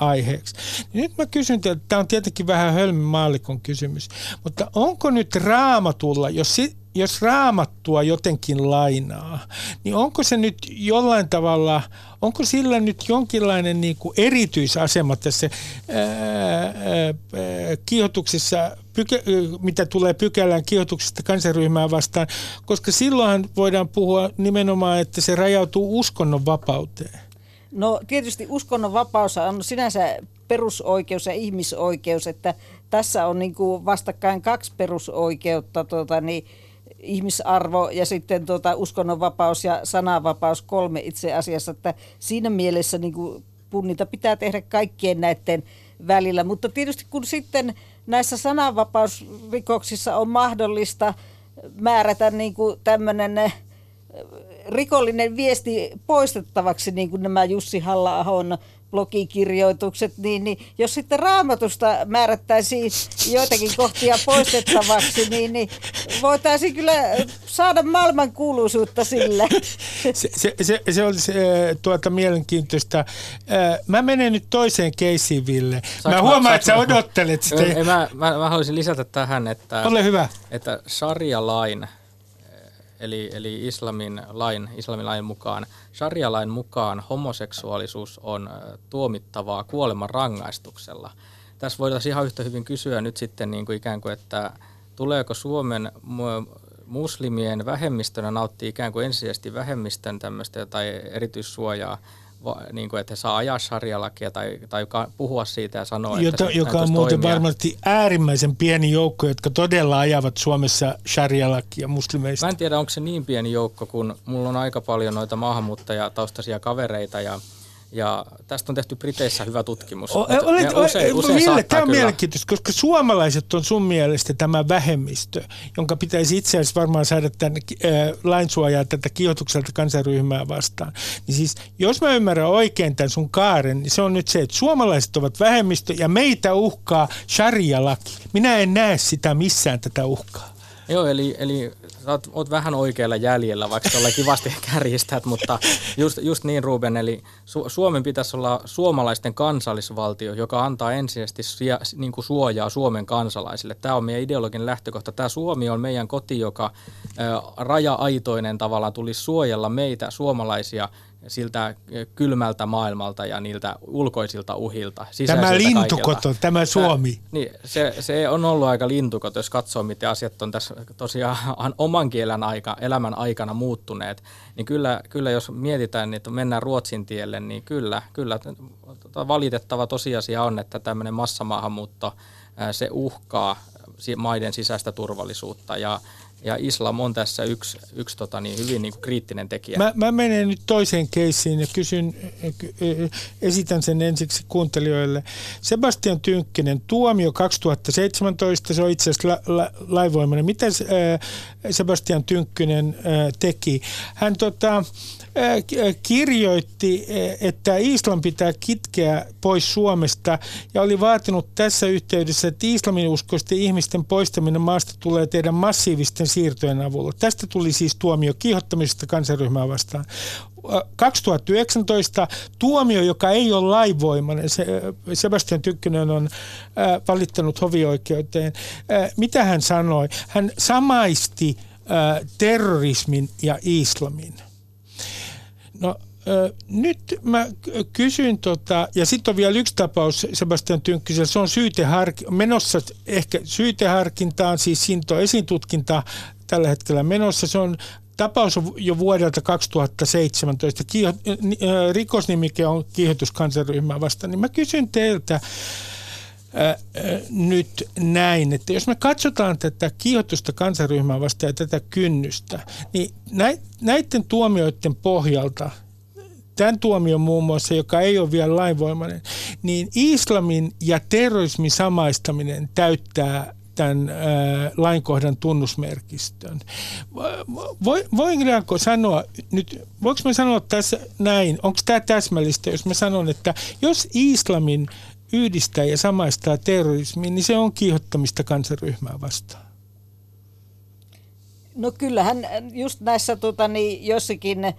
aiheeksi. Nyt mä kysyn teiltä, tämä on tietenkin vähän hölmö maallikon kysymys, mutta onko nyt raamatulla, jos, si, jos raamattua jotenkin lainaa, niin onko se nyt jollain tavalla, onko sillä nyt jonkinlainen niin kuin erityisasema tässä ää, ää, kiihotuksessa, pykä, mitä tulee pykälään kiihotuksesta kansanryhmää vastaan, koska silloinhan voidaan puhua nimenomaan, että se rajautuu uskonnon vapauteen. No tietysti uskonnonvapaus on sinänsä perusoikeus ja ihmisoikeus, että tässä on niin kuin vastakkain kaksi perusoikeutta, tuota, niin ihmisarvo ja sitten tuota uskonnonvapaus ja sananvapaus kolme itse asiassa, että siinä mielessä niin kuin punninta pitää tehdä kaikkien näiden välillä, mutta tietysti kun sitten näissä sananvapausrikoksissa on mahdollista määrätä niin kuin tämmöinen rikollinen viesti poistettavaksi, niin kuin nämä Jussi halla blogikirjoitukset, niin, niin jos sitten raamatusta määrättäisiin joitakin kohtia poistettavaksi, niin, niin voitaisiin kyllä saada maailman kuuluisuutta sillä. Se, se, se, se olisi äh, tuota, mielenkiintoista. Äh, mä menen nyt toiseen keissiin, Ville. Saanko mä mä- huomaan, että sä odottelet sitä. Ei, mä, mä, mä haluaisin lisätä tähän, että, Ole hyvä. että sharia-lain, eli, eli islamin lain, islamin lain mukaan, sharia-lain mukaan homoseksuaalisuus on tuomittavaa kuoleman rangaistuksella. Tässä voitaisiin ihan yhtä hyvin kysyä nyt sitten niin kuin ikään kuin, että tuleeko Suomen mu- muslimien vähemmistönä nauttii ikään kuin ensisijaisesti vähemmistön tämmöistä tai erityissuojaa, niin kuin, että he saa ajaa sharia-lakia tai, tai puhua siitä ja sanoa, että Jota, se joka on muuten toimia. varmasti äärimmäisen pieni joukko, jotka todella ajavat Suomessa sharia-lakia muslimeista. Mä en tiedä, onko se niin pieni joukko, kun mulla on aika paljon noita maahanmuuttajataustaisia kavereita ja, ja tästä on tehty Briteissä hyvä tutkimus. O, olet, ne usein, usein saattaa tämä on kyllä- mielenkiintoista, koska suomalaiset on sun mielestä tämä vähemmistö, jonka pitäisi itse asiassa varmaan saada tänne äh, lainsuojaa tätä kiihotukselta kansanryhmää vastaan. Niin siis, jos mä ymmärrän oikein tämän sun kaaren, niin se on nyt se, että suomalaiset ovat vähemmistö ja meitä uhkaa sharia-laki. Minä en näe sitä missään tätä uhkaa. Joo, eli, eli sä oot, oot vähän oikealla jäljellä, vaikka tuolla kivasti kärjistät, mutta just, just niin Ruben, eli Su- Suomen pitäisi olla suomalaisten kansallisvaltio, joka antaa ensisijaisesti sija, niin kuin suojaa Suomen kansalaisille. Tämä on meidän ideologinen lähtökohta. Tämä Suomi on meidän koti, joka ä, raja-aitoinen tavallaan tulisi suojella meitä suomalaisia siltä ö, kylmältä maailmalta ja niiltä ulkoisilta uhilta. Tämä kaikilta. lintukoto, tämä Suomi. Tää- niin, se, se on ollut aika lintukot, jos katsoo, miten asiat on tässä tosiaan oman kielen aika, elämän aikana muuttuneet. Niin kyllä, kyllä jos mietitään, että mennään Ruotsin tielle, niin kyllä, kyllä valitettava tosiasia on, että tämmöinen massamaahanmuutto, ää, se uhkaa maiden sisäistä turvallisuutta. Ja, Ja islam on tässä yksi, yksi tota, niin, hyvin niin kuin kriittinen tekijä. Mä, mä menen nyt toiseen keissiin ja kysyn, esitän sen ensiksi kuuntelijoille. Sebastian Tynkkinen, tuomio 2017, se on itse asiassa la, la, laivoimainen. Mitä Sebastian Tynkkinen teki? Hän tota, kirjoitti, että Islam pitää kitkeä pois Suomesta ja oli vaatinut tässä yhteydessä, että islamin uskoisten ihmisten poistaminen maasta tulee tehdä massiivisten siirtojen avulla. Tästä tuli siis tuomio kiihottamisesta kansanryhmää vastaan. 2019 tuomio, joka ei ole laivoimainen, Sebastian Tykkönen on valittanut hovioikeuteen. Mitä hän sanoi? Hän samaisti terrorismin ja islamin. No nyt mä kysyn, tota, ja sitten on vielä yksi tapaus Sebastian Tynkkysellä, se on syytehark- menossa ehkä syyteharkintaan, siis Sinto esitutkinta tällä hetkellä menossa. Se on tapaus on jo vuodelta 2017. Kiiho, rikosnimike on kiihotuskansanryhmää vastaan. Niin mä kysyn teiltä, nyt näin, että jos me katsotaan tätä kiihotusta kansanryhmää vastaan ja tätä kynnystä, niin näiden tuomioiden pohjalta, tämän tuomion muun muassa, joka ei ole vielä lainvoimainen, niin islamin ja terrorismin samaistaminen täyttää tämän lainkohdan tunnusmerkistön. Voi, voinko sanoa nyt, voinko mä sanoa tässä näin, onko tämä täsmällistä, jos mä sanon, että jos islamin yhdistää ja samaistaa terrorismiin, niin se on kiihottamista kansanryhmää vastaan. No kyllähän just näissä tota, niin, jossakin eh,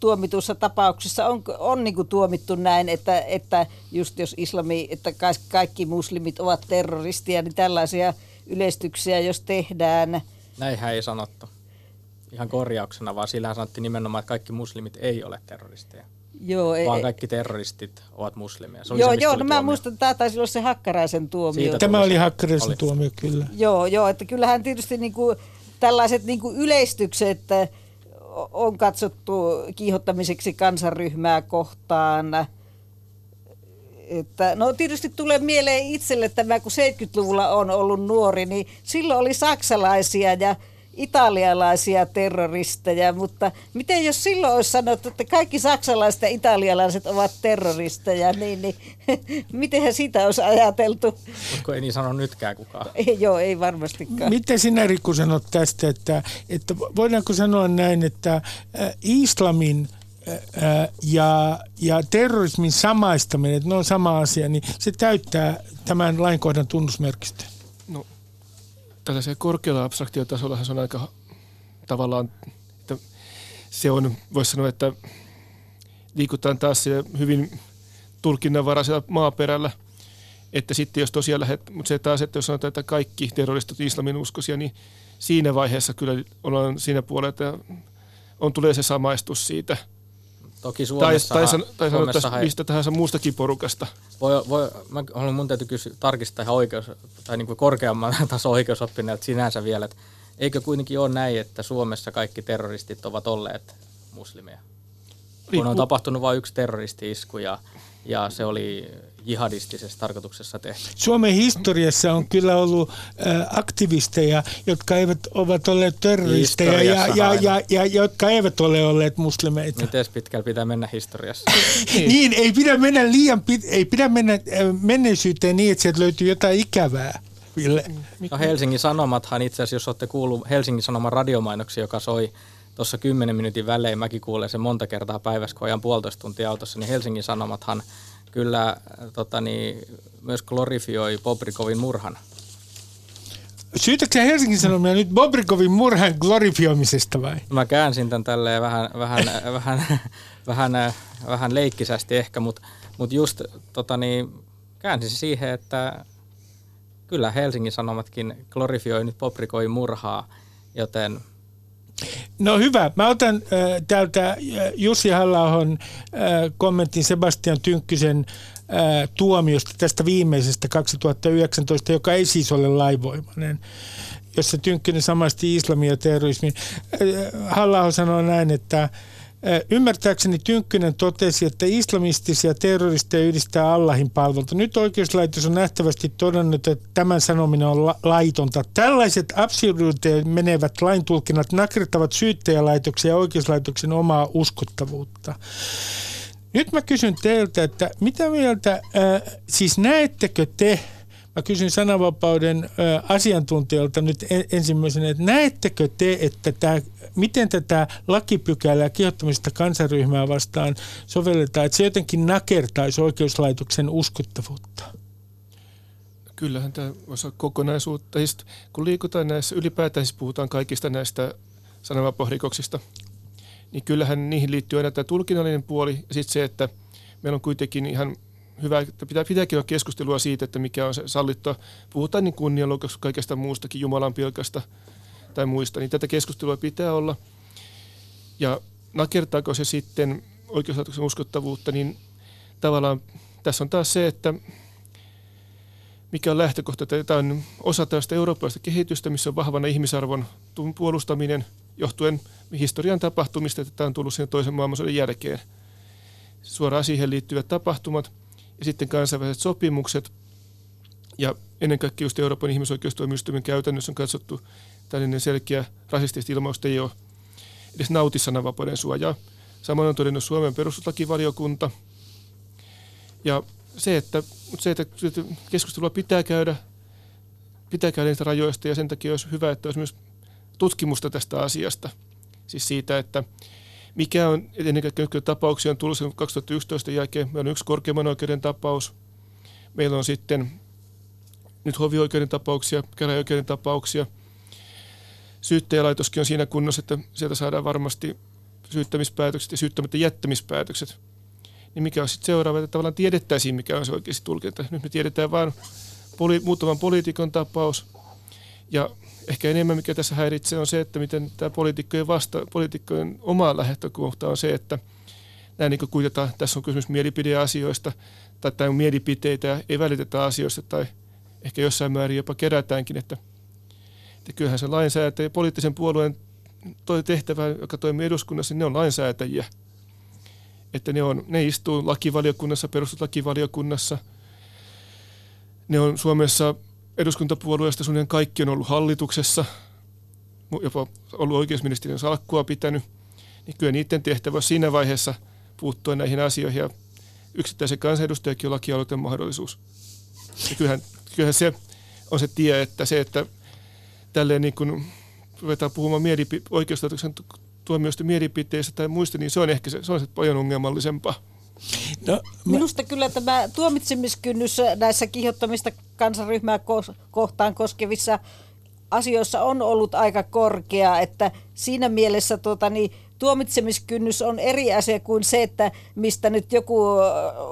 tuomituissa tapauksissa on, on niin kuin tuomittu näin, että, että just jos islami, että kaikki muslimit ovat terroristia, niin tällaisia yleistyksiä jos tehdään. Näinhän ei sanottu. Ihan korjauksena, vaan sillä sanottiin nimenomaan, että kaikki muslimit ei ole terroristeja. Joo, vaan e- kaikki terroristit ovat muslimeja. Se joo, se, joo no mä muistan, että tämä taisi olla se Hakkaraisen tuomio. Siitä tämä oli Hakkaraisen oli. tuomio, kyllä. Joo, joo, että kyllähän tietysti niinku, tällaiset niinku yleistykset on katsottu kiihottamiseksi kansanryhmää kohtaan. Että, no tietysti tulee mieleen itselle tämä, kun 70-luvulla on ollut nuori, niin silloin oli saksalaisia ja italialaisia terroristeja, mutta miten jos silloin olisi sanottu, että kaikki saksalaiset ja italialaiset ovat terroristeja, niin, niin miten siitä olisi ajateltu? Mutta ei niin sano nytkään kukaan. Ei, joo, ei varmastikaan. Miten sinä Rikku sanot tästä, että, että voidaanko sanoa näin, että äh, islamin äh, ja, ja terrorismin samaistaminen, että ne on sama asia, niin se täyttää tämän lainkohdan tunnusmerkistön? No tällaisella korkealla abstraktiotasolla se on aika tavallaan, että se on, voisi sanoa, että liikutaan taas hyvin tulkinnanvaraisella maaperällä, että sitten jos tosiaan lähdet, mutta se taas, että jos sanotaan, että kaikki terroristit islamin uskoisia, niin siinä vaiheessa kyllä ollaan siinä puolella, että on tulee se samaistus siitä – Toki Suomessa. Tai, tai, tai sanottaisiin he... mistä tahansa muustakin porukasta. Voi, voi, mä haluan, mun täytyy kysyä, tarkistaa ihan oikeus, tai niin kuin korkeamman tason oikeusoppineelta sinänsä vielä, että eikö kuitenkin ole näin, että Suomessa kaikki terroristit ovat olleet muslimeja? Kun on tapahtunut vain yksi terroristi-isku ja, ja se oli jihadistisessa tarkoituksessa tehty. Suomen historiassa on kyllä ollut äh, aktivisteja, jotka eivät ovat olleet terroristeja ja, ja, ja, ja, jotka eivät ole olleet muslimeita. Miten pitkällä pitää mennä historiassa? niin, ei pidä mennä liian pit- ei pidä mennä äh, menneisyyteen niin, että sieltä löytyy jotain ikävää. Ville. No Helsingin Sanomathan itse asiassa, jos olette kuullut Helsingin Sanoman radiomainoksia, joka soi tuossa 10 minuutin välein, mäkin kuulen sen monta kertaa päivässä, kun ajan puolitoista tuntia autossa, niin Helsingin Sanomathan – kyllä tota niin, myös glorifioi Bobrikovin murhan. Syytätkö Helsingin Sanomia nyt Bobrikovin murhan glorifioimisesta vai? Mä käänsin tämän tälleen vähän, vähän, vähän, vähän, vähän leikkisästi ehkä, mutta mut just tota niin, käänsin siihen, että kyllä Helsingin Sanomatkin glorifioi nyt Bobrikovin murhaa, joten – No hyvä. Mä otan äh, täältä Jussi halla äh, kommentin Sebastian Tynkkysen äh, tuomiosta tästä viimeisestä 2019, joka ei siis ole laivoimainen jossa Tynkkynen samasti islamia ja terrorismin. Halla sanoo näin, että Ymmärtääkseni Tynkkynen totesi, että islamistisia terroristeja yhdistää Allahin palvelta. Nyt oikeuslaitos on nähtävästi todennut, että tämän sanominen on la- laitonta. Tällaiset absurduuteen menevät laintulkinnat nakertavat syyttäjälaitoksen ja oikeuslaitoksen omaa uskottavuutta. Nyt mä kysyn teiltä, että mitä mieltä, äh, siis näettekö te, mä kysyn sananvapauden asiantuntijalta nyt ensimmäisenä, että näettekö te, että tämä, miten tätä lakipykälää kiihottamista kansanryhmää vastaan sovelletaan, että se jotenkin nakertaisi oikeuslaitoksen uskottavuutta? Kyllähän tämä osa kokonaisuutta. kun liikutaan näissä, ylipäätään siis puhutaan kaikista näistä sananvapausrikoksista, niin kyllähän niihin liittyy aina tämä tulkinnallinen puoli ja sitten se, että meillä on kuitenkin ihan hyvä, että pitää, pitääkin olla keskustelua siitä, että mikä on se sallittua. Puhutaan niin kunnianloukkauksesta kaikesta muustakin, Jumalan pilkasta tai muista, niin tätä keskustelua pitää olla. Ja nakertaako se sitten oikeuslaitoksen uskottavuutta, niin tavallaan tässä on taas se, että mikä on lähtökohta. Tämä on osa tästä eurooppalaista kehitystä, missä on vahvana ihmisarvon puolustaminen johtuen historian tapahtumista, että tämä on tullut sen toisen maailmansodan jälkeen. Suoraan siihen liittyvät tapahtumat ja sitten kansainväliset sopimukset ja ennen kaikkea just Euroopan ihmisoikeustoimistoimen käytännössä on katsottu tällainen selkeä rasistista ilmausta ei ole edes nauti sananvapauden suojaa. Samoin on todennut Suomen perustuslakivaliokunta. Ja se, että, se, että keskustelua pitää käydä, pitää käydä niistä rajoista ja sen takia olisi hyvä, että olisi myös tutkimusta tästä asiasta. Siis siitä, että mikä on ennen kaikkea tapauksia on tullut 2011 jälkeen. Meillä on yksi korkeimman oikeuden tapaus. Meillä on sitten nyt hovioikeuden tapauksia, käräjäoikeuden tapauksia. Syyttäjälaitoskin on siinä kunnossa, että sieltä saadaan varmasti syyttämispäätökset ja syyttämättä jättämispäätökset. Niin mikä on sitten seuraava, että tavallaan tiedettäisiin, mikä on se oikeasti tulkinta. Nyt me tiedetään vain poli- muutaman poliitikon tapaus ja ehkä enemmän mikä tässä häiritsee on se, että miten tämä poliitikkojen, vasta, poliitikkojen oma lähtökohta on se, että näin niin kuitenkaan, tässä on kysymys mielipideasioista tai, tai on mielipiteitä, ei välitetä asioista tai ehkä jossain määrin jopa kerätäänkin, että, että kyllähän se lainsäätäjä, poliittisen puolueen toi tehtävä, joka toimii eduskunnassa, niin ne on lainsäätäjiä. Että ne, on, ne istuu lakivaliokunnassa, perustuslakivaliokunnassa. Ne on Suomessa eduskuntapuolueesta suunnilleen kaikki on ollut hallituksessa, jopa ollut oikeusministeriön salkkua pitänyt, niin kyllä niiden tehtävä siinä vaiheessa puuttua näihin asioihin ja yksittäisen kansanedustajakin on lakialoitteen mahdollisuus. Ja kyllähän, kyllähän se on se tie, että se, että tälleen niin kuin ruvetaan puhumaan mielipi- oikeuslaitoksen tuomioista mielipiteistä tai muista, niin se on ehkä se, se on se paljon ongelmallisempaa. No, mä... Minusta kyllä tämä tuomitsemiskynnys näissä kiihottamista kansaryhmää kohtaan koskevissa asioissa on ollut aika korkea, että siinä mielessä tuota, niin, tuomitsemiskynnys on eri asia kuin se, että mistä nyt joku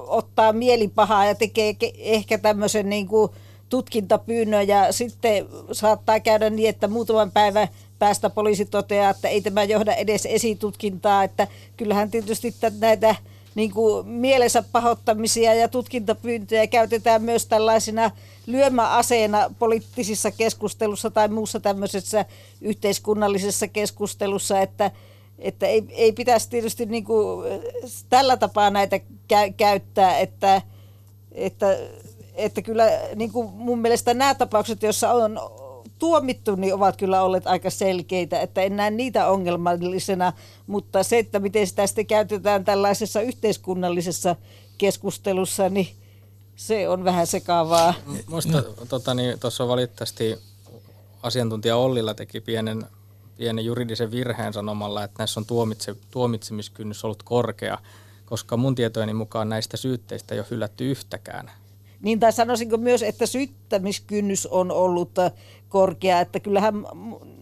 ottaa mielipahaa ja tekee ehkä tämmöisen niin kuin tutkintapyynnön ja sitten saattaa käydä niin, että muutaman päivän päästä poliisi toteaa, että ei tämä johda edes esitutkintaa, että kyllähän tietysti näitä niin kuin mielensä pahoittamisia ja tutkintapyyntöjä käytetään myös tällaisina lyömäaseena poliittisissa keskustelussa tai muussa tämmöisessä yhteiskunnallisessa keskustelussa, että, että ei, ei pitäisi tietysti niin kuin tällä tapaa näitä kä- käyttää, että, että, että kyllä niin kuin mun mielestä nämä tapaukset, joissa on tuomittu, niin ovat kyllä olleet aika selkeitä, että en näe niitä ongelmallisena, mutta se, että miten sitä sitten käytetään tällaisessa yhteiskunnallisessa keskustelussa, niin se on vähän sekaavaa. Minusta tota, niin, tuossa niin, valitettavasti asiantuntija Ollilla teki pienen, pienen juridisen virheen sanomalla, että näissä on tuomitse, tuomitsemiskynnys ollut korkea, koska mun tietojeni mukaan näistä syytteistä ei ole hylätty yhtäkään. Niin tai sanoisinko myös, että syyttämiskynnys on ollut korkea, että kyllähän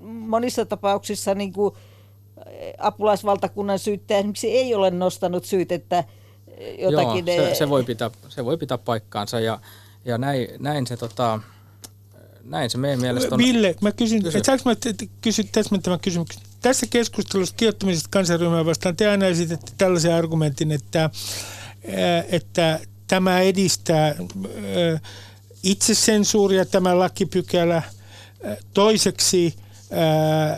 monissa tapauksissa niin kuin apulaisvaltakunnan syyttäjä esimerkiksi ei ole nostanut syytettä jotakin. Joo, se, se, voi pitää, se voi pitää paikkaansa ja, ja näin, näin se tota, näin se meidän mielestä on. Ville, mä kysyn, kysy. saanko mä kysyn täsmentävän kysymyksen? Tässä keskustelussa kiihottamisesta kansanryhmää vastaan te aina esitette tällaisen argumentin, että, että tämä edistää itsesensuuria tämä lakipykälä – Toiseksi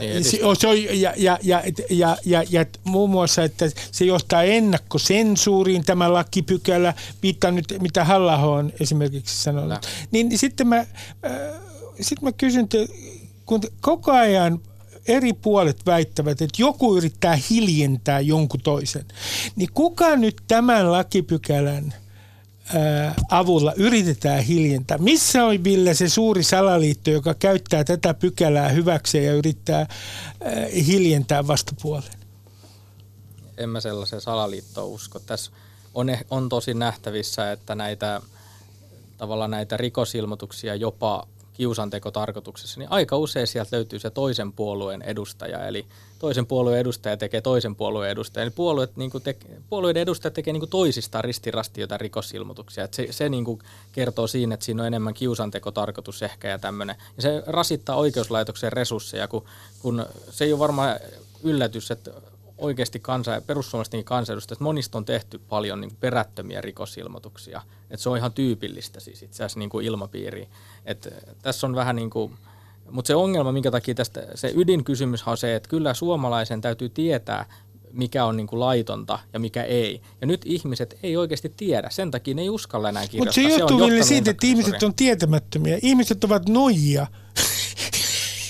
Niin, se, edistää. se on, ja, ja, ja, ja, ja, ja muun muassa, että se johtaa ennakkosensuuriin tämä lakipykälä, viittaan nyt mitä halla on esimerkiksi sanonut. Kyllä. Niin, sitten mä, äh, sit mä kysyn, te, kun te koko ajan eri puolet väittävät, että joku yrittää hiljentää jonkun toisen, niin kuka nyt tämän lakipykälän avulla yritetään hiljentää. Missä on Ville se suuri salaliitto, joka käyttää tätä pykälää hyväkseen ja yrittää ää, hiljentää vastapuolen? En mä sellaiseen salaliittoon usko. Tässä on, eh- on tosi nähtävissä, että näitä, tavallaan näitä rikosilmoituksia jopa kiusantekotarkoituksessa, niin aika usein sieltä löytyy se toisen puolueen edustaja, eli toisen puolueen edustaja tekee toisen puolueen edustaja. Eli puolueet, niin te, puolueiden edustajat tekee niin toisistaan ristirasti jotain rikosilmoituksia. Et se se niin kuin kertoo siinä, että siinä on enemmän kiusantekotarkoitus ehkä ja tämmöinen. Ja se rasittaa oikeuslaitoksen resursseja, kun, kun se ei ole varmaan yllätys, että oikeasti kansa, perussuomalaistenkin kansanedustajat, monista on tehty paljon niin perättömiä rikosilmoituksia. Et se on ihan tyypillistä siis itse asiassa niin kuin ilmapiiriin. Et tässä on vähän niin kuin, mutta se ongelma, minkä takia tästä, se ydinkysymys on se, että kyllä suomalaisen täytyy tietää, mikä on niin kuin laitonta ja mikä ei. Ja nyt ihmiset ei oikeasti tiedä, sen takia ne ei uskalla enää Mutta kirjoittaa. se johtuu johtanut siitä, että ihmiset on tietämättömiä. Ihmiset ovat noijia.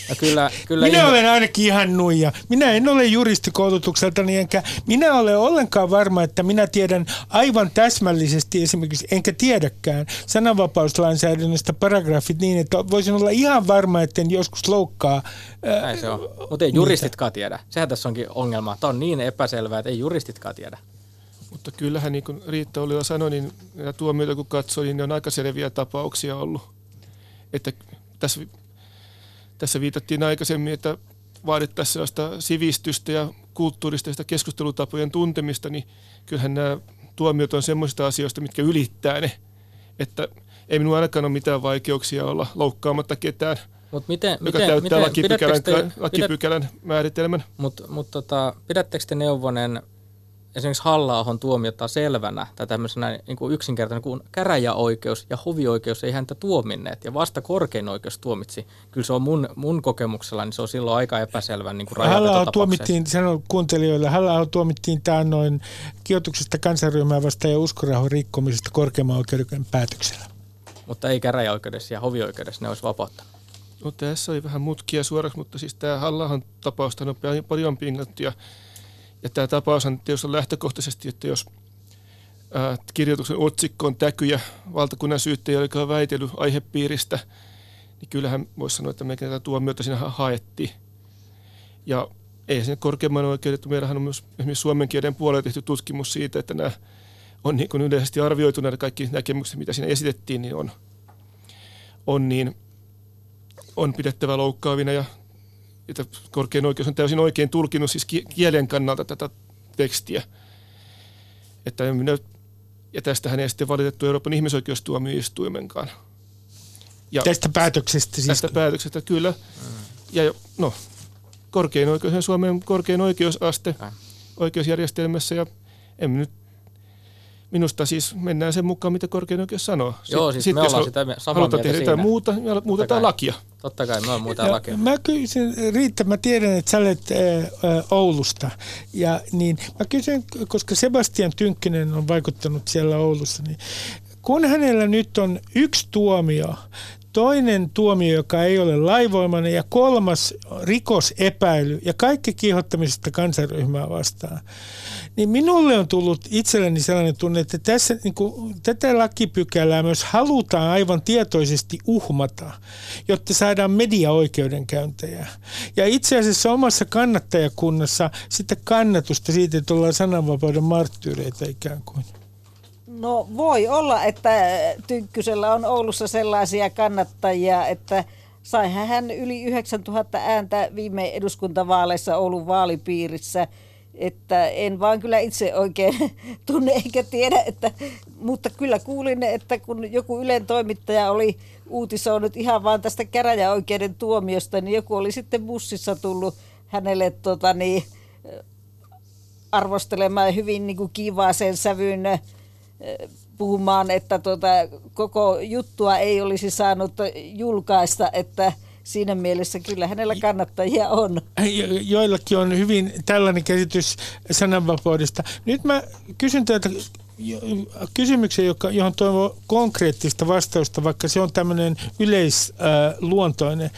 Ja kyllä, kyllä Minä ihme- olen ainakin ihan nuija. Minä en ole juristikoulutukseltani, enkä minä ole ollenkaan varma, että minä tiedän aivan täsmällisesti esimerkiksi, enkä tiedäkään sananvapauslainsäädännöstä paragrafit niin, että voisin olla ihan varma, että en joskus loukkaa. ää, Näin se on. Mutta ei juristitkaan tiedä. Sehän tässä onkin ongelma. Tämä on niin epäselvää, että ei juristitkaan tiedä. Mutta kyllähän niin kuin Riitta oli jo sanoi, niin tuomioita kun katsoi, niin ne on aika selviä tapauksia ollut. Että tässä, tässä viitattiin aikaisemmin, että vaadittaisiin sellaista sivistystä ja kulttuurista ja sitä keskustelutapojen tuntemista, niin kyllähän nämä tuomiot on semmoisista asioista, mitkä ylittää ne. Että ei minun ainakaan ole mitään vaikeuksia olla loukkaamatta ketään, Mutta miten, joka miten, täyttää miten, lakipykälän, te, pidät, lakipykälän määritelmän. Mutta mut tota, pidättekö te neuvonen esimerkiksi halla tuomiota selvänä tai tämmöisenä niin kuin yksinkertainen kuin käräjäoikeus ja hovioikeus ei häntä tuominneet ja vasta korkein oikeus tuomitsi. Kyllä se on mun, mun kokemuksella, niin se on silloin aika epäselvän niin kuin halla tuomittiin, sanon kuuntelijoille, halla tuomittiin taannoin kijotuksesta kansanryhmää vastaan ja uskorauhan rikkomisesta korkeimman oikeuden päätöksellä. Mutta ei käräjäoikeudessa ja hovioikeudessa ne olisi vapauttanut. No tässä oli vähän mutkia suoraksi, mutta siis tämä Hallahan tapausta on paljon- paljon pingattu ja, ja tämä tapaus on tietysti lähtökohtaisesti, että jos ää, kirjoituksen otsikko on täkyjä valtakunnan syyttäjä, joka on väitellyt aihepiiristä, niin kyllähän voisi sanoa, että me tätä tuomiota siinä ha- haettiin. Ja ei sinne korkeimman oikeudet, meillähän on myös esimerkiksi suomen kielen puolella tehty tutkimus siitä, että nämä on niin kuin yleisesti arvioitu nämä kaikki näkemykset, mitä siinä esitettiin, niin on, on niin on pidettävä loukkaavina ja että korkein oikeus on täysin oikein tulkinnut siis ki- kielen kannalta tätä tekstiä. Että minä, ja tästähän ei sitten valitettu Euroopan ihmisoikeustuomioistuimenkaan. Ja Tästä päätöksestä siis. tästä päätöksestä kyllä. Ja jo- no, korkein oikeus on Suomen korkein oikeusaste Näin. oikeusjärjestelmässä ja en nyt Minusta siis mennään sen mukaan, mitä korkein oikeus sanoo. Joo, siis me jos ollaan sitä samaa halutaan mieltä tehdä jotain siinä. muuta, ja muutetaan kai. lakia. Totta kai, me on muuta Ja lakia. Mä kysyn, Riitta, mä tiedän, että sä olet ää, ää, Oulusta. Ja niin, mä kysyn, koska Sebastian Tynkkinen on vaikuttanut siellä Oulussa, niin kun hänellä nyt on yksi tuomio, toinen tuomio, joka ei ole laivoimainen ja kolmas rikosepäily ja kaikki kiihottamisesta kansanryhmää vastaan, niin minulle on tullut itselleni sellainen tunne, että tässä niin kuin, tätä lakipykälää myös halutaan aivan tietoisesti uhmata, jotta saadaan mediaoikeudenkäyntejä. Ja itse asiassa omassa kannattajakunnassa sitten kannatusta siitä, että ollaan sananvapauden marttyyreitä ikään kuin. No voi olla, että Tynkkysellä on Oulussa sellaisia kannattajia, että saihan hän yli 9000 ääntä viime eduskuntavaaleissa Oulun vaalipiirissä. Että en vaan kyllä itse oikein tunne eikä tiedä, että, mutta kyllä kuulin, että kun joku Ylen toimittaja oli uutisoinut ihan vaan tästä käräjäoikeuden tuomiosta, niin joku oli sitten bussissa tullut hänelle tota niin, arvostelemaan hyvin niin kuin kiivaaseen sävyyn puhumaan, että tuota, koko juttua ei olisi saanut julkaista, että siinä mielessä kyllä hänellä kannattajia on. Jo- joillakin on hyvin tällainen käsitys sananvapaudesta. Nyt mä kysyn teiltä kysymyksen, joka, johon toivon konkreettista vastausta, vaikka se on tämmöinen yleisluontoinen.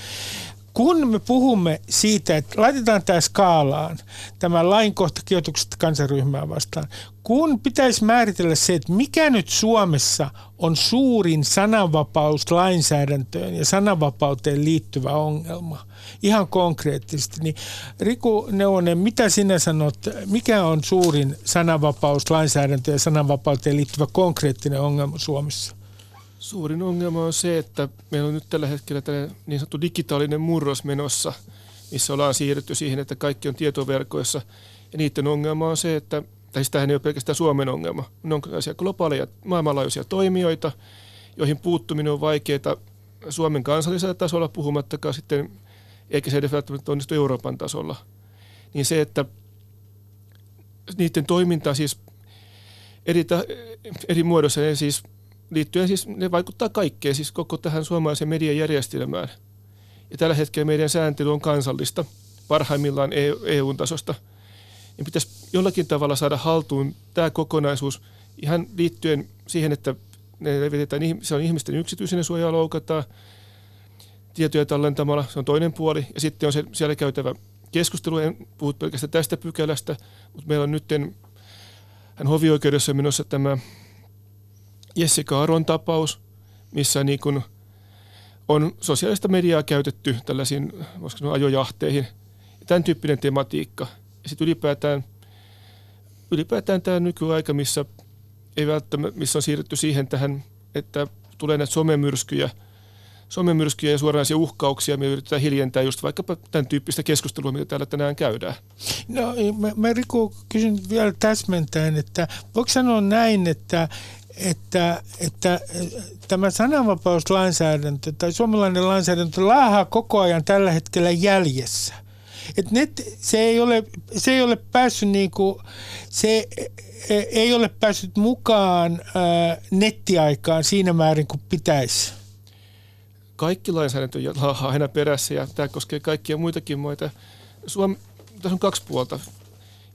Kun me puhumme siitä, että laitetaan tämä skaalaan, tämä lainkohta kijoituksesta kansanryhmää vastaan, kun pitäisi määritellä se, että mikä nyt Suomessa on suurin sananvapauslainsäädäntöön ja sananvapauteen liittyvä ongelma, ihan konkreettisesti, niin Riku Neuvonen, mitä sinä sanot, mikä on suurin sananvapauslainsäädäntö ja sananvapauteen liittyvä konkreettinen ongelma Suomessa? Suurin ongelma on se, että meillä on nyt tällä hetkellä tällainen niin sanottu digitaalinen murros menossa, missä ollaan siirrytty siihen, että kaikki on tietoverkoissa. Ja niiden ongelma on se, että, tai siis tämähän ei ole pelkästään Suomen ongelma, ne on tällaisia globaaleja maailmanlaajuisia toimijoita, joihin puuttuminen on vaikeaa Suomen kansallisella tasolla, puhumattakaan sitten, eikä se edes välttämättä onnistu Euroopan tasolla. Niin se, että niiden toiminta siis eri, eri muodossa, siis liittyen siis, ne vaikuttaa kaikkeen, siis koko tähän suomalaisen mediajärjestelmään. Ja tällä hetkellä meidän sääntely on kansallista, parhaimmillaan EU-tasosta. Niin pitäisi jollakin tavalla saada haltuun tämä kokonaisuus ihan liittyen siihen, että ne levitetään, se on ihmisten yksityisen suojaa loukataan, tietoja tallentamalla, se on toinen puoli. Ja sitten on se siellä käytävä keskustelu, en puhu pelkästään tästä pykälästä, mutta meillä on nyt hän hovioikeudessa menossa tämä Jessica Aron tapaus, missä niin kuin on sosiaalista mediaa käytetty tällaisiin sanoa, ajojahteihin. Tämän tyyppinen tematiikka. Ja sitten ylipäätään, ylipäätään tämä nykyaika, missä, ei välttämättä, missä on siirrytty siihen tähän, että tulee näitä somemyrskyjä, somemyrskyjä ja suoranaisia uhkauksia, me yritetään hiljentää just vaikkapa tämän tyyppistä keskustelua, mitä täällä tänään käydään. No mä, mä Riku kysyn vielä täsmentäen, että voiko sanoa näin, että että, että tämä sananvapauslainsäädäntö tai suomalainen lainsäädäntö laahaa koko ajan tällä hetkellä jäljessä. Et net, se, ei ole, se ei ole päässyt niinku, se ei ole päässyt mukaan ää, nettiaikaan siinä määrin kuin pitäisi. Kaikki lainsäädäntö laahaa aina perässä ja tämä koskee kaikkia muitakin maita. Suomi, tässä on kaksi puolta.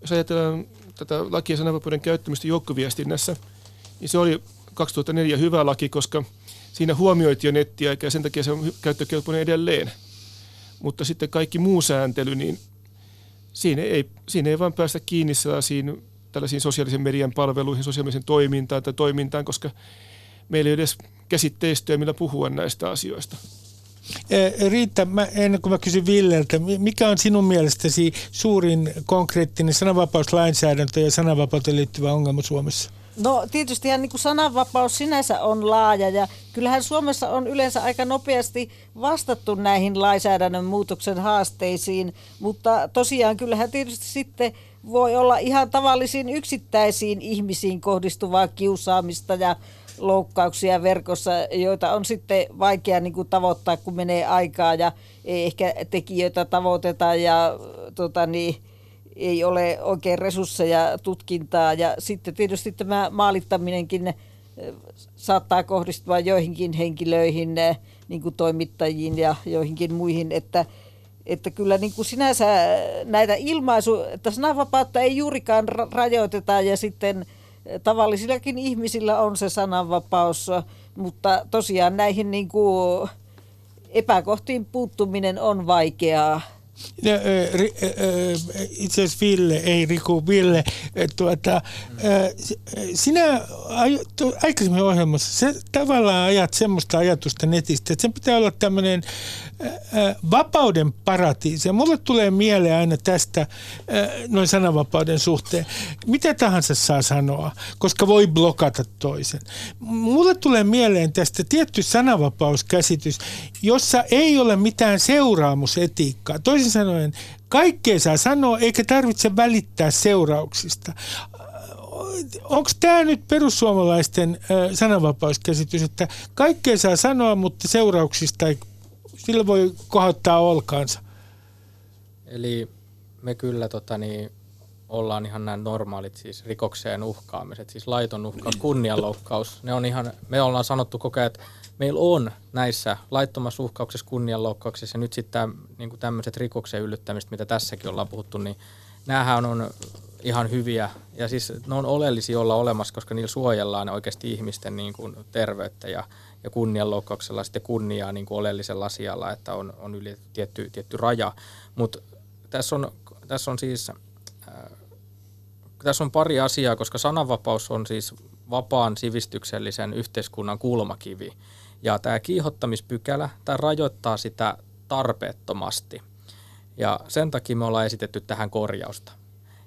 Jos ajatellaan tätä lakia sananvapauden käyttämistä joukkoviestinnässä – niin se oli 2004 hyvä laki, koska siinä huomioitiin jo nettiaikaa ja sen takia se on käyttökelpoinen edelleen. Mutta sitten kaikki muu sääntely, niin siinä ei, siinä ei vaan päästä kiinni sellaisiin tällaisiin sosiaalisen median palveluihin, sosiaalisen toimintaan tai toimintaan, koska meillä ei ole edes käsitteistöä, millä puhua näistä asioista. Riitta, mä, ennen kuin mä kysyn Villeltä, mikä on sinun mielestäsi suurin konkreettinen sananvapauslainsäädäntö ja sananvapauteen liittyvä ongelma Suomessa? No tietysti niin kuin sananvapaus sinänsä on laaja ja kyllähän Suomessa on yleensä aika nopeasti vastattu näihin lainsäädännön muutoksen haasteisiin, mutta tosiaan kyllähän tietysti sitten voi olla ihan tavallisiin yksittäisiin ihmisiin kohdistuvaa kiusaamista ja loukkauksia verkossa, joita on sitten vaikea niin kuin tavoittaa, kun menee aikaa ja ehkä tekijöitä tavoiteta ja tota niin, ei ole oikein resursseja tutkintaa. Ja sitten tietysti tämä maalittaminenkin eh, saattaa kohdistua joihinkin henkilöihin, eh, niin kuin toimittajiin ja joihinkin muihin, että, että kyllä niin kuin sinänsä näitä ilmaisu, että sananvapautta ei juurikaan rajoiteta. Ja sitten eh, tavallisillakin ihmisillä on se sananvapaus, mutta tosiaan näihin niin kuin epäkohtiin puuttuminen on vaikeaa. Ja, itse asiassa Ville, ei Riku, Ville, tuota, sinä aikaisemmin ohjelmassa, sä tavallaan ajat semmoista ajatusta netistä, että sen pitää olla tämmöinen vapauden paratiisi. Ja mulle tulee mieleen aina tästä noin sananvapauden suhteen. Mitä tahansa saa sanoa, koska voi blokata toisen. Mulle tulee mieleen tästä tietty sananvapauskäsitys, jossa ei ole mitään seuraamusetiikkaa. Toisin sanoen, kaikkea saa sanoa eikä tarvitse välittää seurauksista onko tämä nyt perussuomalaisten sananvapauskäsitys, että kaikkea saa sanoa, mutta seurauksista ei sillä voi kohottaa olkaansa. Eli me kyllä tota, niin, ollaan ihan nämä normaalit siis rikokseen uhkaamiset, siis laiton uhkaus, kunnianloukkaus. Ne on ihan, me ollaan sanottu koko ajan, että meillä on näissä laittomassa uhkauksessa, kunnianloukkauksessa ja nyt sitten niin tämmöiset rikoksen yllyttämistä, mitä tässäkin ollaan puhuttu, niin näähän on ihan hyviä ja siis ne on oleellisia olla olemassa, koska niillä suojellaan oikeasti ihmisten niin kuin terveyttä ja, ja kunnianloukkauksella sitten kunniaa niin kuin oleellisella asialla, että on, on yli tietty, tietty raja. Mutta tässä on, tässä on siis äh, tässä on pari asiaa, koska sananvapaus on siis vapaan sivistyksellisen yhteiskunnan kulmakivi. Ja tämä kiihottamispykälä, tämä rajoittaa sitä tarpeettomasti. Ja sen takia me ollaan esitetty tähän korjausta.